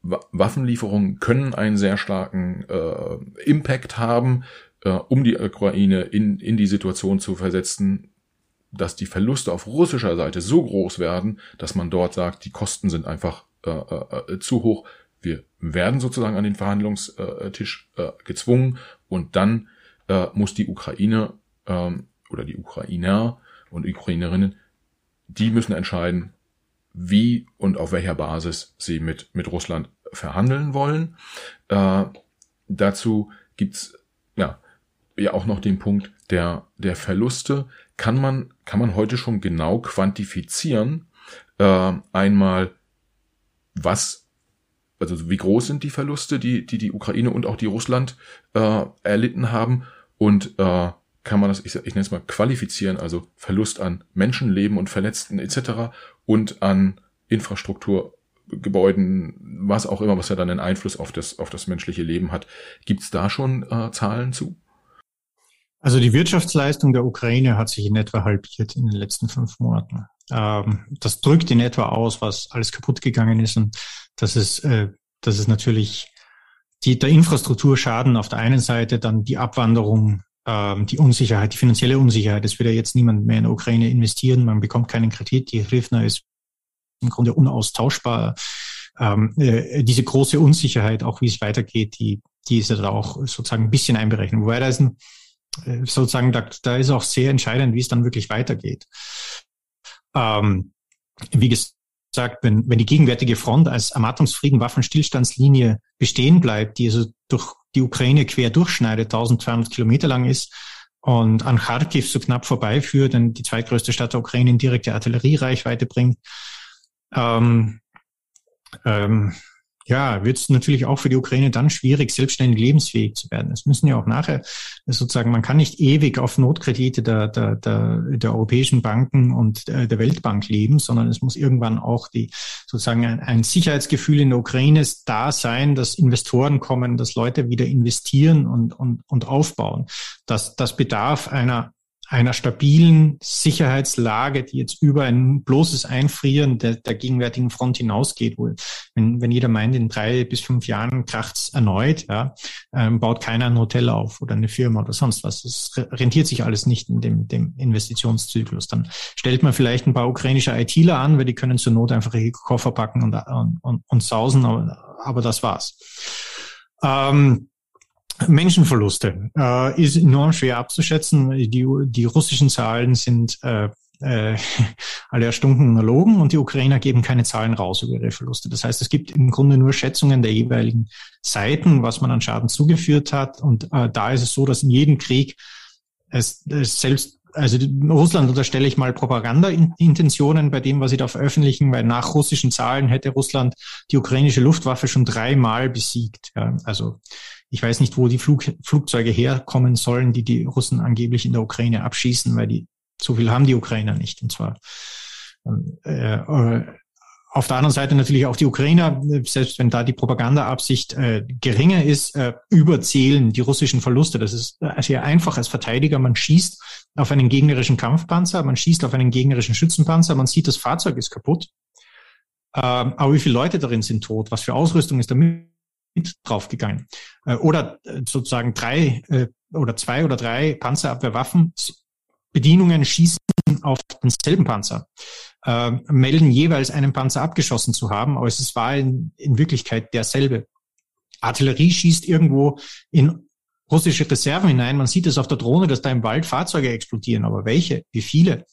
S2: Waffenlieferungen können einen sehr starken äh, Impact haben, äh, um die Ukraine in, in die Situation zu versetzen, dass die Verluste auf russischer Seite so groß werden, dass man dort sagt, die Kosten sind einfach äh, äh, zu hoch. Wir werden sozusagen an den Verhandlungstisch äh, gezwungen und dann äh, muss die Ukraine ähm, oder die Ukrainer und Ukrainerinnen, die müssen entscheiden, wie und auf welcher Basis sie mit, mit Russland verhandeln wollen. Äh, dazu gibt's ja, ja auch noch den Punkt der, der Verluste. Kann man, kann man heute schon genau quantifizieren, äh, einmal, was, also wie groß sind die Verluste, die die, die Ukraine und auch die Russland äh, erlitten haben und äh, kann man das, ich, ich nenne es mal, qualifizieren, also Verlust an Menschenleben und Verletzten etc. und an Infrastruktur, Gebäuden, was auch immer, was ja dann einen Einfluss auf das, auf das menschliche Leben hat. Gibt es da schon äh, Zahlen zu?
S1: Also die Wirtschaftsleistung der Ukraine hat sich in etwa halbiert in den letzten fünf Monaten. Ähm, das drückt in etwa aus, was alles kaputt gegangen ist und das ist, äh, das ist natürlich die, der Infrastrukturschaden auf der einen Seite, dann die Abwanderung, ähm, die Unsicherheit, die finanzielle Unsicherheit. Es will ja jetzt niemand mehr in der Ukraine investieren, man bekommt keinen Kredit, die Hrivna ist im Grunde unaustauschbar. Ähm, äh, diese große Unsicherheit, auch wie es weitergeht, die, die ist ja da auch sozusagen ein bisschen einberechnet. Wobei da ist ein, äh, sozusagen, da, da ist auch sehr entscheidend, wie es dann wirklich weitergeht. Ähm, wie gesagt, wenn, wenn die gegenwärtige Front als Ermattungsfrieden Waffenstillstandslinie bestehen bleibt, die also durch die Ukraine quer durchschneidet, 1200 Kilometer lang ist und an Kharkiv so knapp vorbeiführt, denn die zweitgrößte Stadt der Ukraine in direkte Artilleriereichweite bringt, ähm, ähm, ja, wird es natürlich auch für die Ukraine dann schwierig, selbstständig lebensfähig zu werden. Es müssen ja auch nachher sozusagen, man kann nicht ewig auf Notkredite der, der, der, der europäischen Banken und der Weltbank leben, sondern es muss irgendwann auch die sozusagen ein, ein Sicherheitsgefühl in der Ukraine da sein, dass Investoren kommen, dass Leute wieder investieren und, und, und aufbauen. Das, das bedarf einer einer stabilen Sicherheitslage, die jetzt über ein bloßes Einfrieren der, der gegenwärtigen Front hinausgeht, wo, wenn, wenn jeder meint, in drei bis fünf Jahren kracht's erneut, ja, ähm, baut keiner ein Hotel auf oder eine Firma oder sonst was. Das rentiert sich alles nicht in dem, dem Investitionszyklus. Dann stellt man vielleicht ein paar ukrainische ITler an, weil die können zur Not einfach ihre Koffer packen und, und, und, und sausen, aber, aber das war's. Ähm, Menschenverluste äh, ist enorm schwer abzuschätzen. Die, die russischen Zahlen sind äh, äh, alle erstunken erlogen und die Ukrainer geben keine Zahlen raus über ihre Verluste. Das heißt, es gibt im Grunde nur Schätzungen der jeweiligen Seiten, was man an Schaden zugeführt hat. Und äh, da ist es so, dass in jedem Krieg es, es selbst also Russland unterstelle ich mal Propaganda-Intentionen bei dem, was sie da veröffentlichen, weil nach russischen Zahlen hätte Russland die ukrainische Luftwaffe schon dreimal besiegt. Ja, also ich weiß nicht, wo die Flug, Flugzeuge herkommen sollen, die die Russen angeblich in der Ukraine abschießen, weil die so viel haben die Ukrainer nicht. Und zwar äh, äh, auf der anderen Seite natürlich auch die Ukrainer, selbst wenn da die Propagandaabsicht äh, geringer ist, äh, überzählen die russischen Verluste. Das ist äh, sehr einfach als Verteidiger. Man schießt auf einen gegnerischen Kampfpanzer, man schießt auf einen gegnerischen Schützenpanzer, man sieht, das Fahrzeug ist kaputt. Ähm, aber wie viele Leute darin sind tot? Was für Ausrüstung ist damit draufgegangen. Äh, oder äh, sozusagen drei äh, oder zwei oder drei Panzerabwehrwaffen Bedienungen schießen auf denselben Panzer, äh, melden jeweils einen Panzer abgeschossen zu haben, aber es war in, in Wirklichkeit derselbe. Artillerie schießt irgendwo in russische Reserven hinein. Man sieht es auf der Drohne, dass da im Wald Fahrzeuge explodieren, aber welche? Wie viele?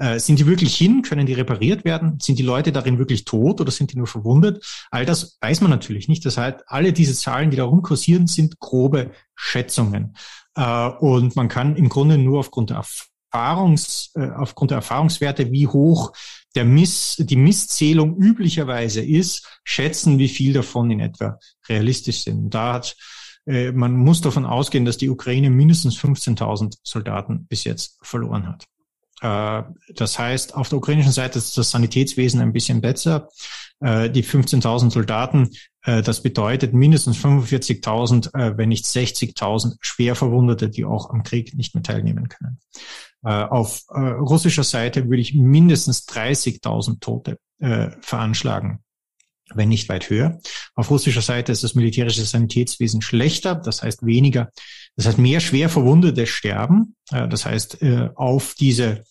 S1: Äh, sind die wirklich hin? Können die repariert werden? Sind die Leute darin wirklich tot oder sind die nur verwundet? All das weiß man natürlich nicht. Das heißt, alle diese Zahlen, die da rumkursieren, sind grobe Schätzungen. Äh, und man kann im Grunde nur aufgrund der Erfahrungs, äh, aufgrund der Erfahrungswerte, wie hoch der Miss, die Misszählung üblicherweise ist, schätzen, wie viel davon in etwa realistisch sind. Da hat man muss davon ausgehen, dass die Ukraine mindestens 15.000 Soldaten bis jetzt verloren hat. Äh, das heißt, auf der ukrainischen Seite ist das Sanitätswesen ein bisschen besser. Äh, die 15.000 Soldaten, äh, das bedeutet mindestens 45.000, wenn nicht 60.000 Schwerverwundete, die auch am Krieg nicht mehr teilnehmen können. Auf russischer Seite würde ich mindestens 30.000 Tote veranschlagen wenn nicht weit höher. Auf russischer Seite ist das militärische Sanitätswesen schlechter, das heißt weniger, das heißt mehr schwer Verwundete sterben. Das heißt, äh, auf diese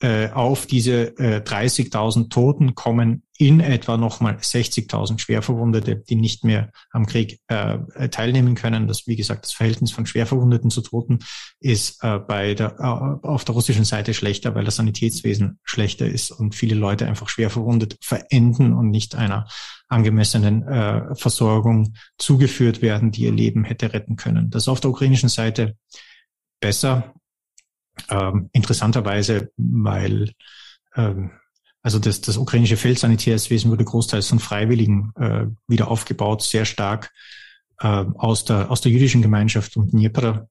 S1: äh, auf diese äh, 30.000 Toten kommen in etwa nochmal 60.000 Schwerverwundete, die nicht mehr am Krieg äh, teilnehmen können. Das, wie gesagt, das Verhältnis von Schwerverwundeten zu Toten ist äh, bei der, äh, auf der russischen Seite schlechter, weil das Sanitätswesen schlechter ist und viele Leute einfach schwer verwundet verenden und nicht einer angemessenen äh, Versorgung zugeführt werden, die ihr Leben hätte retten können. Das ist auf der ukrainischen Seite besser. Ähm, interessanterweise, weil ähm, also das, das ukrainische Feldsanitätswesen wurde großteils von Freiwilligen äh, wieder aufgebaut, sehr stark äh, aus, der, aus der jüdischen Gemeinschaft um Dnipro,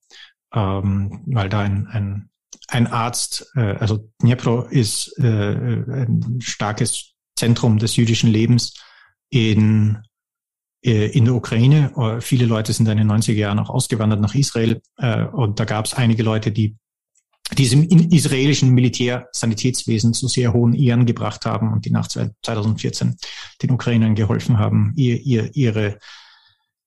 S1: ähm, weil da ein, ein, ein Arzt, äh, also Dnipro ist äh, ein starkes Zentrum des jüdischen Lebens in äh, in der Ukraine. Äh, viele Leute sind in den 90er Jahren auch ausgewandert nach Israel äh, und da gab es einige Leute, die diesem israelischen Militärsanitätswesen zu sehr hohen Ehren gebracht haben und die nach 2014 den Ukrainern geholfen haben, ihr, ihr, ihre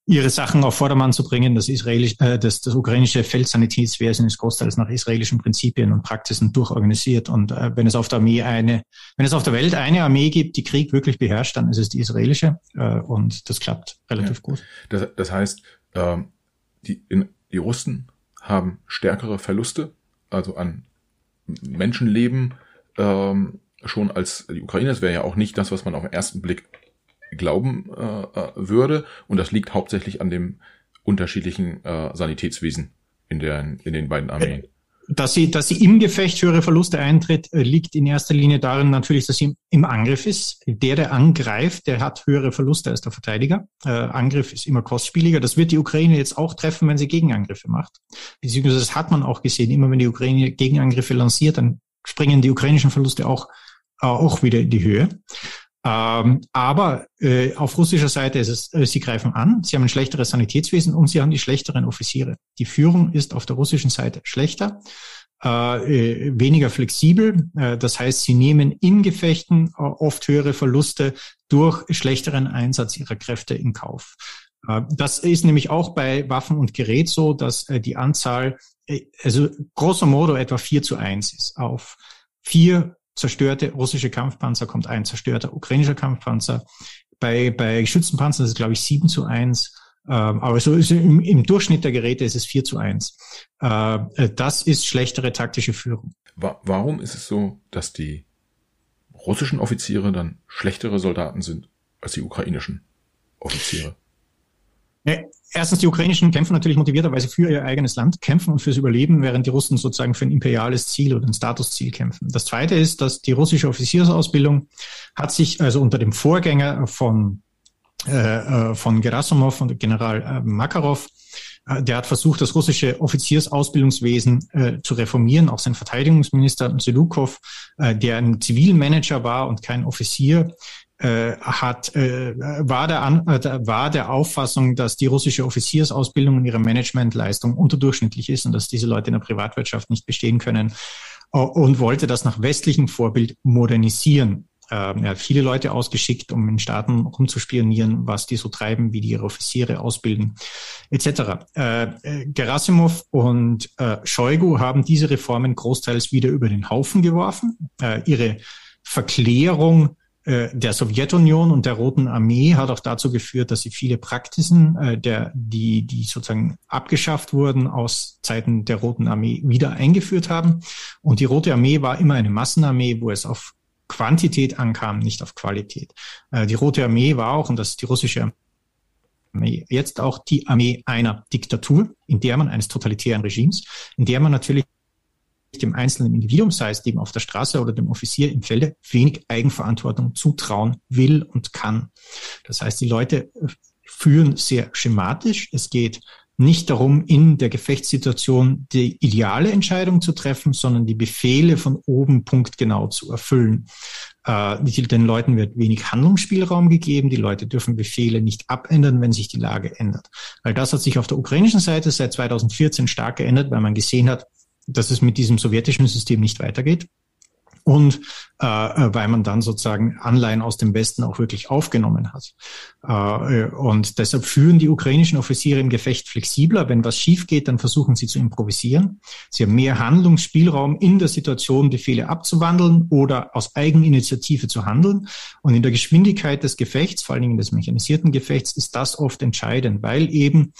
S1: ihre Sachen auf Vordermann zu bringen. Das, israelisch, äh, das, das ukrainische Feldsanitätswesen ist großteils nach israelischen Prinzipien und Praxisen durchorganisiert. Und äh, wenn es auf der Armee eine, wenn es auf der Welt eine Armee gibt, die Krieg wirklich beherrscht, dann ist es die israelische. Äh, und das klappt relativ ja. gut.
S2: Das, das heißt, äh, die, in, die Russen haben stärkere Verluste, also an Menschenleben, ähm, schon als die Ukraine. Das wäre ja auch nicht das, was man auf den ersten Blick glauben äh, äh, würde. Und das liegt hauptsächlich an dem unterschiedlichen äh, Sanitätswesen in, der, in den beiden Armeen.
S1: Dass sie, dass sie im Gefecht höhere Verluste eintritt, äh, liegt in erster Linie darin natürlich, dass sie im Angriff ist. Der, der angreift, der hat höhere Verluste als der Verteidiger. Äh, Angriff ist immer kostspieliger. Das wird die Ukraine jetzt auch treffen, wenn sie Gegenangriffe macht. Beziehungsweise das hat man auch gesehen. Immer wenn die Ukraine Gegenangriffe lanciert, dann springen die ukrainischen Verluste auch, äh, auch wieder in die Höhe. Ähm, aber äh, auf russischer Seite ist es, äh, sie greifen an, sie haben ein schlechteres Sanitätswesen und sie haben die schlechteren Offiziere. Die Führung ist auf der russischen Seite schlechter, äh, äh weniger flexibel. Äh, das heißt, sie nehmen in Gefechten äh, oft höhere Verluste durch schlechteren Einsatz ihrer Kräfte in Kauf. Das ist nämlich auch bei Waffen und Gerät so, dass die Anzahl, also grosso modo etwa vier zu eins ist auf vier zerstörte russische Kampfpanzer kommt ein zerstörter ukrainischer Kampfpanzer. Bei, bei Schützenpanzern ist es, glaube ich, 7 zu 1. Ähm, aber so ist im, im, Durchschnitt der Geräte ist es 4 zu 1. Äh, das ist schlechtere taktische Führung.
S2: Warum ist es so, dass die russischen Offiziere dann schlechtere Soldaten sind als die ukrainischen Offiziere?
S1: Erstens, die ukrainischen kämpfen natürlich motivierterweise für ihr eigenes Land, kämpfen und fürs Überleben, während die Russen sozusagen für ein imperiales Ziel oder ein Statusziel kämpfen. Das Zweite ist, dass die russische Offiziersausbildung hat sich also unter dem Vorgänger von, äh, äh von Gerasimov und General äh, Makarov äh, der hat versucht, das russische Offiziersausbildungswesen äh, zu reformieren. Auch sein Verteidigungsminister Selukov, äh, der ein Zivilmanager war und kein Offizier, äh, hat, äh, war, der An äh, war der Auffassung, dass die russische Offiziersausbildung und ihre Managementleistung unterdurchschnittlich ist und dass diese Leute in der Privatwirtschaft nicht bestehen können äh, und wollte das nach westlichem Vorbild modernisieren. Ähm, er hat viele Leute ausgeschickt, um in Staaten rumzuspionieren, was die so treiben, wie die ihre Offiziere ausbilden, etc. Äh, äh, Gerasimov und äh, Shoigu haben diese Reformen großteils wieder über den Haufen geworfen. Äh, ihre Verklärung äh, der Sowjetunion und der Roten Armee hat auch dazu geführt, dass sie viele Praktiken, äh, der, die, die sozusagen abgeschafft wurden aus Zeiten der Roten Armee, wieder eingeführt haben. Und die Rote Armee war immer eine Massenarmee, wo es auf Quantität ankam, nicht auf Qualität. Äh, die Rote Armee war auch, und das ist die russische Armee, jetzt auch die Armee einer Diktatur, in der man eines totalitären Regimes, in der man natürlich dem einzelnen Individuum, sei es dem auf der Straße oder dem Offizier im Felde, wenig Eigenverantwortung zutrauen will und kann. Das heißt, die Leute äh, führen sehr schematisch. Es geht nicht darum, in der Gefechtssituation die ideale Entscheidung zu treffen, sondern die Befehle von oben punktgenau zu erfüllen. Äh, den Leuten wird wenig Handlungsspielraum gegeben. Die Leute dürfen Befehle nicht abändern, wenn sich die Lage ändert. Weil das hat sich auf der ukrainischen Seite seit 2014 stark geändert, weil man gesehen hat, dass es mit diesem sowjetischen System nicht weitergeht. Und äh, weil man dann sozusagen Anleihen aus dem Westen auch wirklich aufgenommen hat. Äh, und deshalb führen die ukrainischen Offiziere im Gefecht flexibler. Wenn was schief geht, dann versuchen sie zu improvisieren. Sie haben mehr Handlungsspielraum in der Situation, Befehle abzuwandeln oder aus Eigeninitiative zu handeln. Und in der Geschwindigkeit des Gefechts, vor allen Dingen des mechanisierten Gefechts, ist das oft entscheidend, weil eben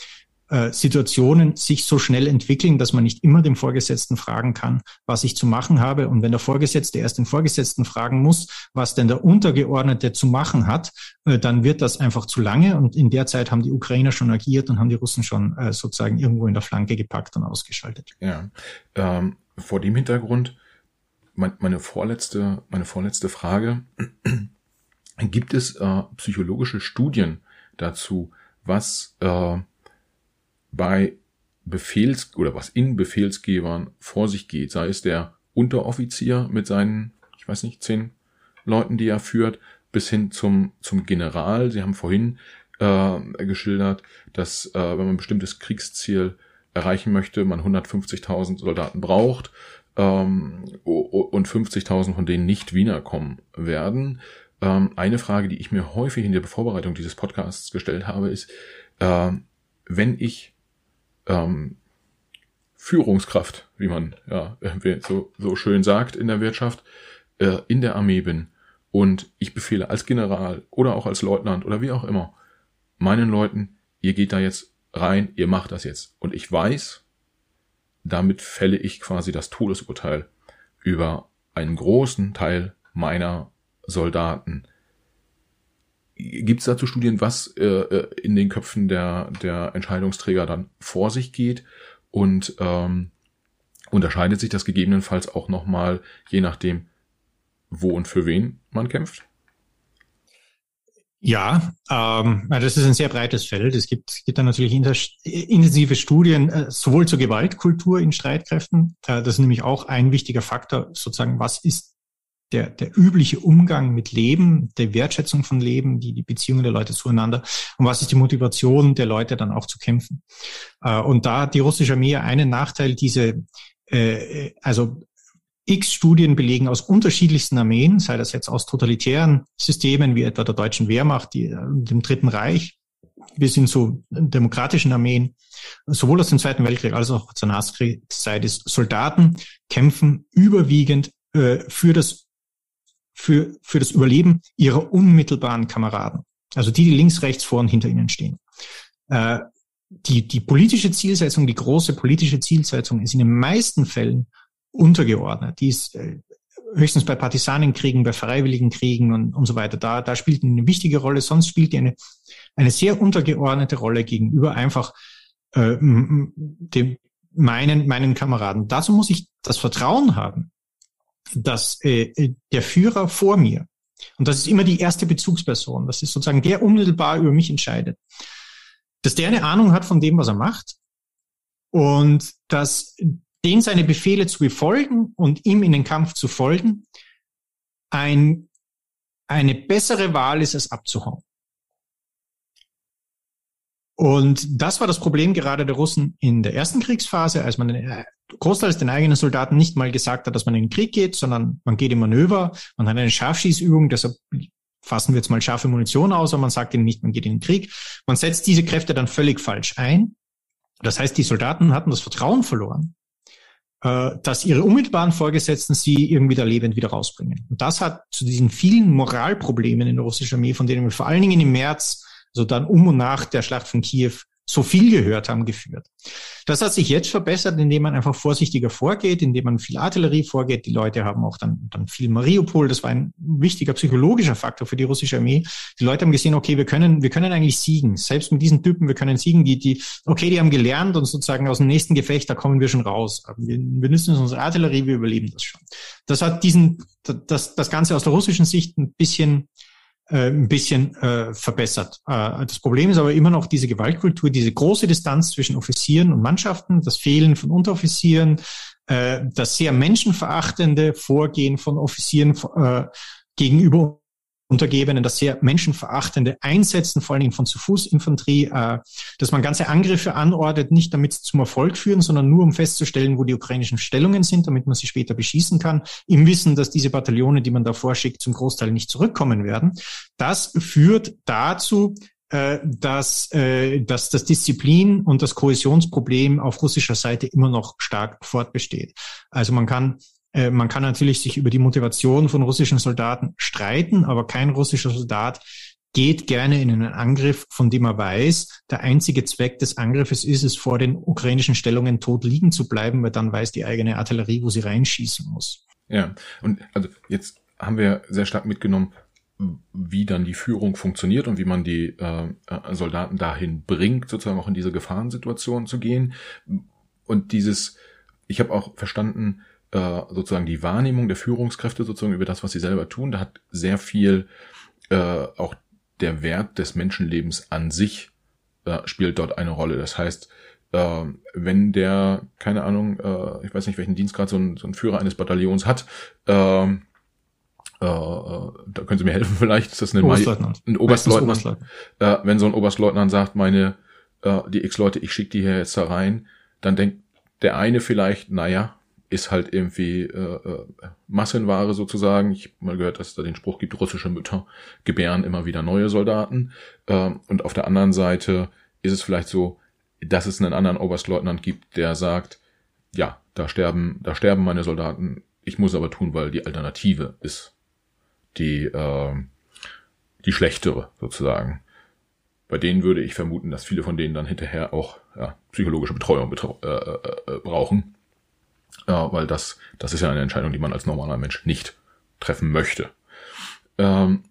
S1: äh, Situationen sich so schnell entwickeln, dass man nicht immer dem Vorgesetzten fragen kann, was ich zu machen habe. Und wenn der Vorgesetzte erst den Vorgesetzten fragen muss, was denn der Untergeordnete zu machen hat, äh, dann wird das einfach zu lange. Und in der Zeit haben die Ukrainer schon agiert und haben die Russen schon äh, sozusagen irgendwo in der Flanke gepackt und ausgeschaltet.
S2: Ja, ähm, vor dem Hintergrund mein, meine vorletzte, meine vorletzte Frage. Gibt es äh, psychologische Studien dazu, was äh, bei Befehls- oder was in Befehlsgebern vor sich geht, sei es der Unteroffizier mit seinen, ich weiß nicht, zehn Leuten, die er führt, bis hin zum, zum General. Sie haben vorhin äh, geschildert, dass äh, wenn man ein bestimmtes Kriegsziel erreichen möchte, man 150.000 Soldaten braucht ähm, und 50.000 von denen nicht wiederkommen werden. Ähm, eine Frage, die ich mir häufig in der Vorbereitung dieses Podcasts gestellt habe, ist, äh, wenn ich ähm, Führungskraft, wie man ja so, so schön sagt in der Wirtschaft, äh, in der Armee bin und ich befehle als General oder auch als Leutnant oder wie auch immer meinen Leuten, ihr geht da jetzt rein, ihr macht das jetzt. Und ich weiß, damit fälle ich quasi das Todesurteil über einen großen Teil meiner Soldaten. Gibt es dazu Studien, was äh, äh, in den Köpfen der, der Entscheidungsträger dann vor sich geht? Und ähm, unterscheidet sich das gegebenenfalls auch nochmal, je nachdem, wo und für wen man kämpft?
S1: Ja, ähm, das ist ein sehr breites Feld. Es gibt, gibt da natürlich intensive Studien, äh, sowohl zur Gewaltkultur in Streitkräften. Äh, das ist nämlich auch ein wichtiger Faktor, sozusagen, was ist der, der übliche Umgang mit Leben, der Wertschätzung von Leben, die, die Beziehungen der Leute zueinander und was ist die Motivation der Leute dann auch zu kämpfen. Äh, und da hat die russische Armee einen Nachteil, diese, äh, also x Studien belegen aus unterschiedlichsten Armeen, sei das jetzt aus totalitären Systemen wie etwa der deutschen Wehrmacht, die, dem Dritten Reich, bis hin zu demokratischen Armeen, sowohl aus dem Zweiten Weltkrieg als auch zur Nachkriegszeit ist, Soldaten kämpfen überwiegend äh, für das für, für das Überleben ihrer unmittelbaren Kameraden. Also die, die links, rechts, vor und hinter ihnen stehen. Äh, die, die politische Zielsetzung, die große politische Zielsetzung ist in den meisten Fällen untergeordnet. Die ist äh, höchstens bei Partisanenkriegen, bei freiwilligen Kriegen und, und so weiter. Da, da spielt eine wichtige Rolle. Sonst spielt die eine, eine sehr untergeordnete Rolle gegenüber einfach äh, dem, meinen, meinen Kameraden. Dazu muss ich das Vertrauen haben, dass äh, der Führer vor mir, und das ist immer die erste Bezugsperson, das ist sozusagen der unmittelbar über mich entscheidet, dass der eine Ahnung hat von dem, was er macht und dass den seine Befehle zu befolgen und ihm in den Kampf zu folgen, ein, eine bessere Wahl ist, es abzuhauen. Und das war das Problem gerade der Russen in der ersten Kriegsphase, als man äh, großteils den eigenen Soldaten nicht mal gesagt hat, dass man in den Krieg geht, sondern man geht im Manöver, man hat eine Scharfschießübung, deshalb fassen wir jetzt mal scharfe Munition aus, aber man sagt ihnen nicht, man geht in den Krieg. Man setzt diese Kräfte dann völlig falsch ein. Das heißt, die Soldaten hatten das Vertrauen verloren, äh, dass ihre unmittelbaren Vorgesetzten sie irgendwie da lebend wieder rausbringen. Und das hat zu diesen vielen Moralproblemen in der russischen Armee, von denen wir vor allen Dingen im März also dann um und nach der Schlacht von Kiew so viel gehört haben, geführt. Das hat sich jetzt verbessert, indem man einfach vorsichtiger vorgeht, indem man viel Artillerie vorgeht. Die Leute haben auch dann, dann viel Mariupol. Das war ein wichtiger psychologischer Faktor für die russische Armee. Die Leute haben gesehen, okay, wir können, wir können eigentlich siegen. Selbst mit diesen Typen, wir können siegen. Die, die, okay, die haben gelernt und sozusagen aus dem nächsten Gefecht, da kommen wir schon raus. Wir, wir nützen unsere Artillerie, wir überleben das schon. Das hat diesen, das, das Ganze aus der russischen Sicht ein bisschen äh, ein bisschen äh, verbessert. Äh, das Problem ist aber immer noch diese Gewaltkultur, diese große Distanz zwischen Offizieren und Mannschaften, das Fehlen von Unteroffizieren, äh, das sehr menschenverachtende Vorgehen von Offizieren äh, gegenüber Untergebenen das sehr menschenverachtende Einsetzen, vor allen Dingen von Zu-Fuß-Infanterie, äh, dass man ganze Angriffe anordnet, nicht damit sie zum Erfolg führen, sondern nur um festzustellen, wo die ukrainischen Stellungen sind, damit man sie später beschießen kann, im Wissen, dass diese Bataillone, die man da vorschickt, zum Großteil nicht zurückkommen werden. Das führt dazu, äh, dass, äh, dass das Disziplin und das Kohäsionsproblem auf russischer Seite immer noch stark fortbesteht. Also man kann äh, man kann natürlich sich über die Motivation von russischen Soldaten streiten, aber kein russischer Soldat geht gerne in einen Angriff, von dem er weiß, der einzige Zweck des Angriffes ist es, vor den ukrainischen Stellungen tot liegen zu bleiben, weil dann weiß die eigene Artillerie, wo sie reinschießen muss.
S2: Ja, und also jetzt haben wir sehr stark mitgenommen, wie dann die Führung funktioniert und wie man die äh, Soldaten dahin bringt, sozusagen auch in diese Gefahrensituation zu gehen. Und dieses, ich habe auch verstanden, äh, sozusagen die Wahrnehmung der Führungskräfte sozusagen über das, was sie selber tun. Da hat sehr viel äh, auch der Wert des Menschenlebens an sich äh, spielt dort eine Rolle. Das heißt, äh, wenn der, keine Ahnung, äh, ich weiß nicht, welchen Dienstgrad so ein, so ein Führer eines Bataillons hat, äh, äh, da können Sie mir helfen vielleicht, ist das eine Oberstleutnant. ein Oberstleutnant, Oberstleutnant. Äh, wenn so ein Oberstleutnant sagt, meine, äh, die X-Leute, ich schicke die hier jetzt da rein, dann denkt der eine vielleicht, naja, ist halt irgendwie äh, äh, Massenware sozusagen. Ich habe mal gehört, dass es da den Spruch gibt, russische Mütter gebären immer wieder neue Soldaten. Äh, und auf der anderen Seite ist es vielleicht so, dass es einen anderen Oberstleutnant gibt, der sagt, ja, da sterben, da sterben meine Soldaten. Ich muss aber tun, weil die Alternative ist die, äh, die schlechtere sozusagen. Bei denen würde ich vermuten, dass viele von denen dann hinterher auch ja, psychologische Betreuung betrau äh, äh, äh brauchen ja, weil das, das ist ja eine Entscheidung, die man als normaler Mensch nicht treffen möchte. Ähm,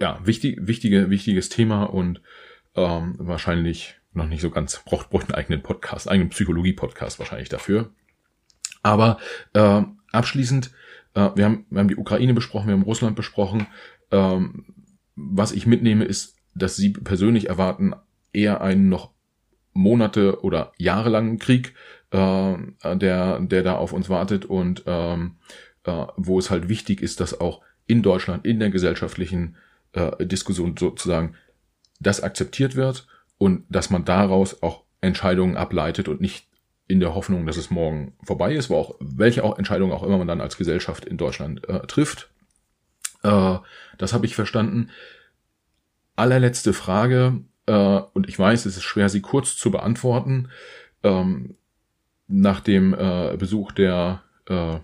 S2: ja, wichtig, wichtige, wichtiges Thema und ähm, wahrscheinlich noch nicht so ganz, braucht, braucht einen eigenen Podcast, eigenen Psychologie-Podcast wahrscheinlich dafür. Aber äh, abschließend, äh, wir, haben, wir haben die Ukraine besprochen, wir haben Russland besprochen. Ähm, was ich mitnehme, ist, dass Sie persönlich erwarten eher einen noch Monate oder jahrelangen Krieg, äh, der, der da auf uns wartet und ähm, äh, wo es halt wichtig ist, dass auch in Deutschland, in der gesellschaftlichen äh, Diskussion sozusagen das akzeptiert wird und dass man daraus auch Entscheidungen ableitet und nicht in der Hoffnung, dass es morgen vorbei ist, wo auch welche auch Entscheidungen auch immer man dann als Gesellschaft in Deutschland äh, trifft. Äh, das habe ich verstanden. Allerletzte Frage, äh, und ich weiß, es ist schwer, sie kurz zu beantworten. Ähm, nach dem äh, Besuch der äh,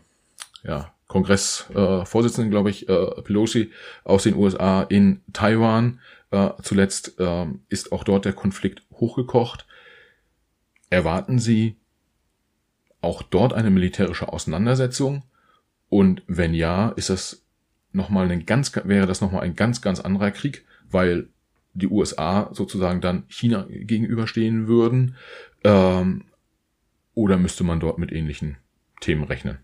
S2: ja, Kongressvorsitzenden, äh, glaube ich, äh, Pelosi aus den USA in Taiwan. Äh, zuletzt äh, ist auch dort der Konflikt hochgekocht. Erwarten Sie auch dort eine militärische Auseinandersetzung? Und wenn ja, ist das nochmal ein ganz, wäre das nochmal ein ganz, ganz anderer Krieg, weil die USA sozusagen dann China gegenüberstehen würden. Ähm, oder müsste man dort mit ähnlichen Themen rechnen?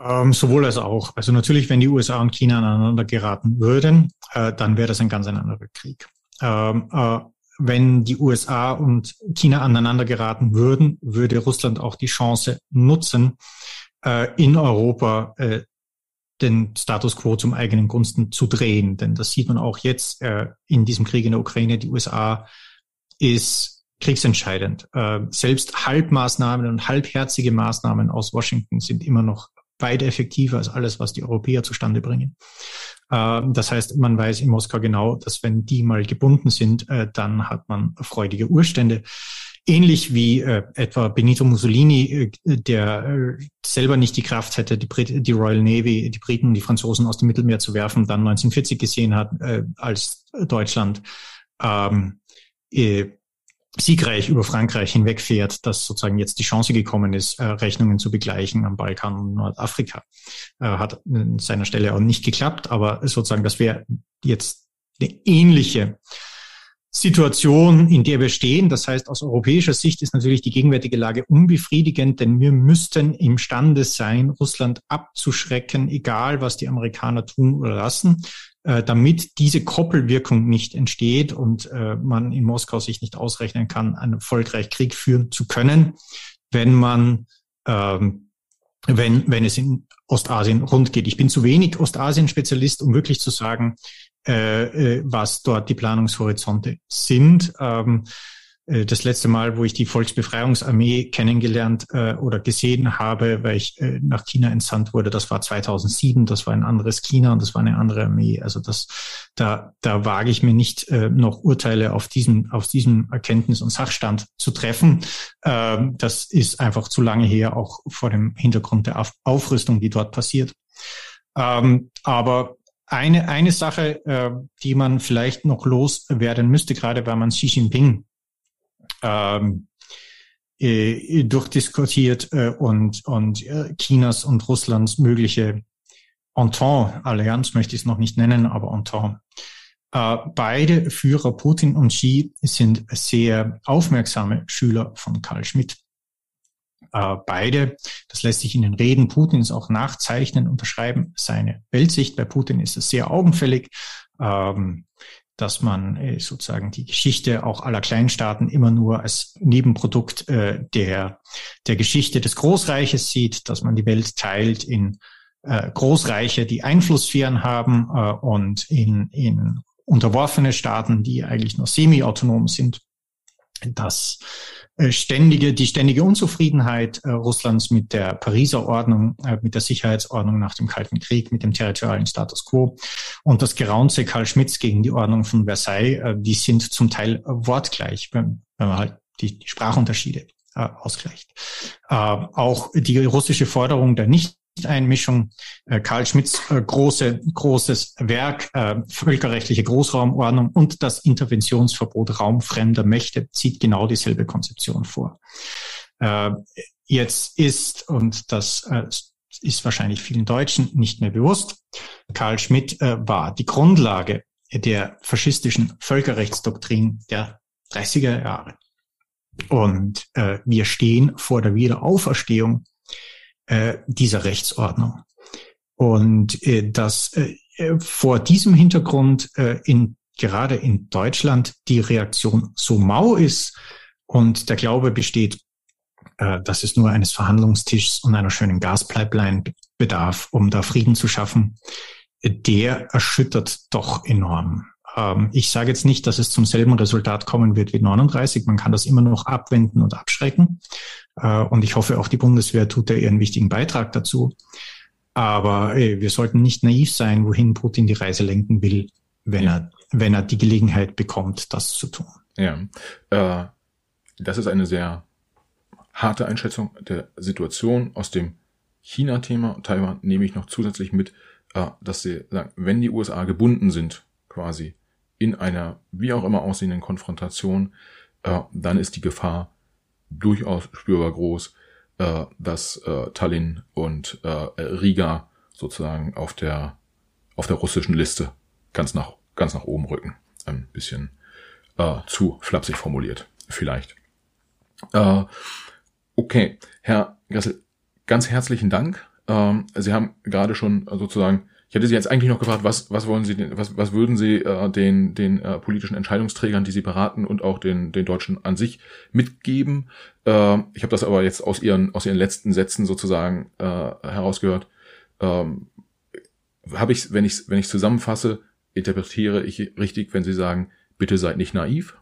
S1: Ähm, sowohl als auch. Also natürlich, wenn die USA und China aneinander geraten würden, äh, dann wäre das ein ganz anderer Krieg. Ähm, äh, wenn die USA und China aneinander geraten würden, würde Russland auch die Chance nutzen, äh, in Europa äh, den Status quo zum eigenen Gunsten zu drehen. Denn das sieht man auch jetzt äh, in diesem Krieg in der Ukraine. Die USA ist kriegsentscheidend. Äh, selbst Halbmaßnahmen und halbherzige Maßnahmen aus Washington sind immer noch weit effektiver als alles, was die Europäer zustande bringen. Äh, das heißt, man weiß in Moskau genau, dass wenn die mal gebunden sind, äh, dann hat man freudige Urstände. Ähnlich wie äh, etwa Benito Mussolini, äh, der selber nicht die Kraft hätte, die, Brit die Royal Navy, die Briten und die Franzosen aus dem Mittelmeer zu werfen, dann 1940 gesehen hat, als Deutschland ähm, äh, siegreich über Frankreich hinwegfährt, dass sozusagen jetzt die Chance gekommen ist, äh, Rechnungen zu begleichen am Balkan und Nordafrika. Äh, hat an seiner Stelle auch nicht geklappt, aber sozusagen das wäre jetzt eine ähnliche Situation, in der wir stehen. Das heißt, aus europäischer Sicht ist natürlich die gegenwärtige Lage unbefriedigend, denn wir müssten imstande sein, Russland abzuschrecken, egal was die Amerikaner tun oder lassen. Äh, damit diese Koppelwirkung nicht entsteht und äh, man in Moskau sich nicht ausrechnen kann, einen erfolgreich Krieg führen zu können, wenn man ähm, wenn, wenn es in Ostasien rund geht. Ich bin zu wenig Ostasien-Spezialist, um wirklich zu sagen, äh, äh was dort die Planungshorizonte sind. Ähm, äh, das letzte Mal, wo ich die Volksbefreiungsarmee kennengelernt äh, oder gesehen habe, weil ich äh, nach China entsandt wurde, das war 2007, das war ein anderes China und das war eine andere Armee. Also das, da, da wage ich mir nicht äh, noch Urteile auf diesem, auf diesem Erkenntnis- und Sachstand zu treffen. Ähm, das ist einfach zu lange her, auch vor dem Hintergrund der Auf Aufrüstung, die dort passiert. Ähm, aber eine, eine Sache, äh, die man vielleicht noch loswerden müsste, gerade weil man Xi Jinping ähm, äh, durchdiskutiert äh, und, und äh, Chinas und Russlands mögliche Entente, Allianz möchte ich es noch nicht nennen, aber Entente. Äh, beide Führer, Putin und Xi, sind sehr aufmerksame Schüler von Karl Schmidt. Äh, beide, das lässt sich in den Reden Putins auch nachzeichnen, unterschreiben seine Weltsicht. Bei Putin ist es sehr augenfällig. Ähm, dass man äh, sozusagen die Geschichte auch aller Kleinstaaten immer nur als Nebenprodukt äh, der, der Geschichte des Großreiches sieht, dass man die Welt teilt in äh, Großreiche, die Einflusssphären haben äh, und in, in unterworfene Staaten, die eigentlich nur semi-autonom sind, dass äh, ständige, die ständige Unzufriedenheit äh, Russlands mit der Pariser Ordnung, äh, mit der Sicherheitsordnung nach dem Kalten Krieg, mit dem territorialen Status quo und das Geraunze Karl Schmitz gegen die Ordnung von Versailles, äh, die sind zum Teil wortgleich, wenn, wenn man halt die, die Sprachunterschiede äh, ausgleicht. Äh, auch die russische Forderung der nicht Einmischung. Äh, Karl Schmitz äh, große, großes Werk, äh, völkerrechtliche Großraumordnung und das Interventionsverbot raumfremder Mächte zieht genau dieselbe Konzeption vor. Jetzt ist, und das ist wahrscheinlich vielen Deutschen nicht mehr bewusst, Karl Schmidt war die Grundlage der faschistischen Völkerrechtsdoktrin der 30er Jahre. Und wir stehen vor der Wiederauferstehung äh, dieser Rechtsordnung. Und äh, dass äh, vor diesem Hintergrund äh, in, gerade in Deutschland die Reaktion so mau ist und der Glaube besteht, äh, dass es nur eines Verhandlungstischs und einer schönen Gaspipeline bedarf, um da Frieden zu schaffen, der erschüttert doch enorm. Ähm, ich sage jetzt nicht, dass es zum selben Resultat kommen wird wie 39. Man kann das immer noch abwenden und abschrecken. Äh, und ich hoffe, auch die Bundeswehr tut da ihren wichtigen Beitrag dazu. Aber äh, wir sollten nicht naiv sein, wohin Putin die Reise lenken will, wenn ja. er, wenn er die Gelegenheit bekommt, das zu tun.
S2: Ja, äh, das ist eine sehr harte Einschätzung der Situation aus dem China-Thema. Taiwan nehme ich noch zusätzlich mit, äh, dass sie sagen, wenn die USA gebunden sind, quasi in einer wie auch immer aussehenden Konfrontation, äh, dann ist die Gefahr durchaus spürbar groß, äh, dass äh, Tallinn und äh, Riga sozusagen auf der auf der russischen Liste ganz nach ganz nach oben rücken. Ein bisschen äh, zu flapsig formuliert, vielleicht. Äh, okay, Herr Gressel, ganz herzlichen Dank. Ähm, Sie haben gerade schon sozusagen ich hätte Sie jetzt eigentlich noch gefragt, was, was wollen Sie, was, was würden Sie äh, den, den äh, politischen Entscheidungsträgern, die Sie beraten und auch den, den Deutschen an sich mitgeben? Äh, ich habe das aber jetzt aus Ihren, aus Ihren letzten Sätzen sozusagen äh, herausgehört. Ähm, habe ich, wenn ich, wenn ich zusammenfasse, interpretiere ich richtig, wenn Sie sagen, bitte seid nicht naiv?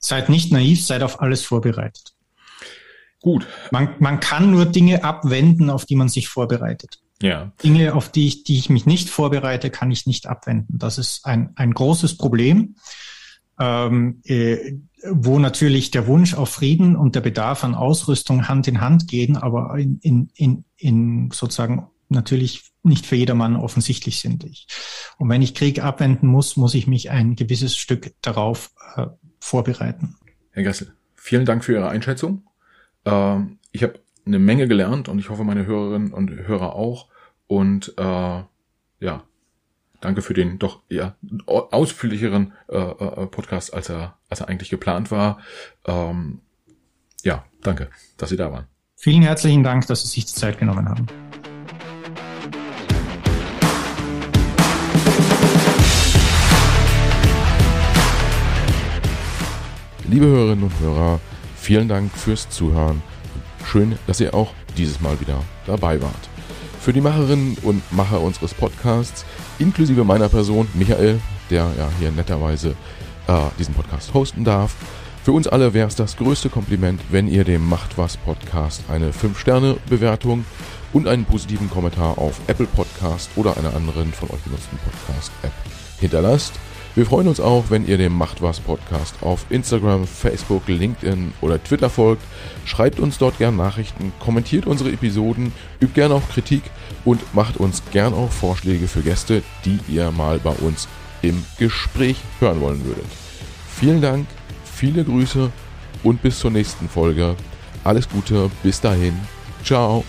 S1: Seid nicht naiv, seid auf alles vorbereitet.
S2: Gut.
S1: Man, man kann nur Dinge abwenden, auf die man sich vorbereitet.
S2: Ja.
S1: Dinge, auf die ich, die ich mich nicht vorbereite, kann ich nicht abwenden. Das ist ein, ein großes Problem, ähm, äh, wo natürlich der Wunsch auf Frieden und der Bedarf an Ausrüstung Hand in Hand gehen, aber in, in, in, in sozusagen natürlich nicht für jedermann offensichtlich sind. Ich. Und wenn ich Krieg abwenden muss, muss ich mich ein gewisses Stück darauf äh, vorbereiten.
S2: Herr Gessel, vielen Dank für Ihre Einschätzung. Äh, ich habe eine Menge gelernt und ich hoffe, meine Hörerinnen und Hörer auch. Und äh, ja, danke für den doch eher ausführlicheren äh, äh, Podcast, als er, als er eigentlich geplant war. Ähm, ja, danke, dass Sie da waren.
S1: Vielen herzlichen Dank, dass Sie sich die Zeit genommen haben.
S2: Liebe Hörerinnen und Hörer, Vielen Dank fürs Zuhören. Schön, dass ihr auch dieses Mal wieder dabei wart. Für die Macherinnen und Macher unseres Podcasts, inklusive meiner Person, Michael, der ja hier netterweise äh, diesen Podcast hosten darf. Für uns alle wäre es das größte Kompliment, wenn ihr dem Macht was Podcast eine 5-Sterne-Bewertung und einen positiven Kommentar auf Apple Podcast oder einer anderen von euch benutzten Podcast-App hinterlasst. Wir freuen uns auch, wenn ihr dem Macht was Podcast auf Instagram, Facebook, LinkedIn oder Twitter folgt. Schreibt uns dort gern Nachrichten, kommentiert unsere Episoden, übt gern auch Kritik und macht uns gern auch Vorschläge für Gäste, die ihr mal bei uns im Gespräch hören wollen würdet. Vielen Dank, viele Grüße und bis zur nächsten Folge. Alles Gute, bis dahin. Ciao.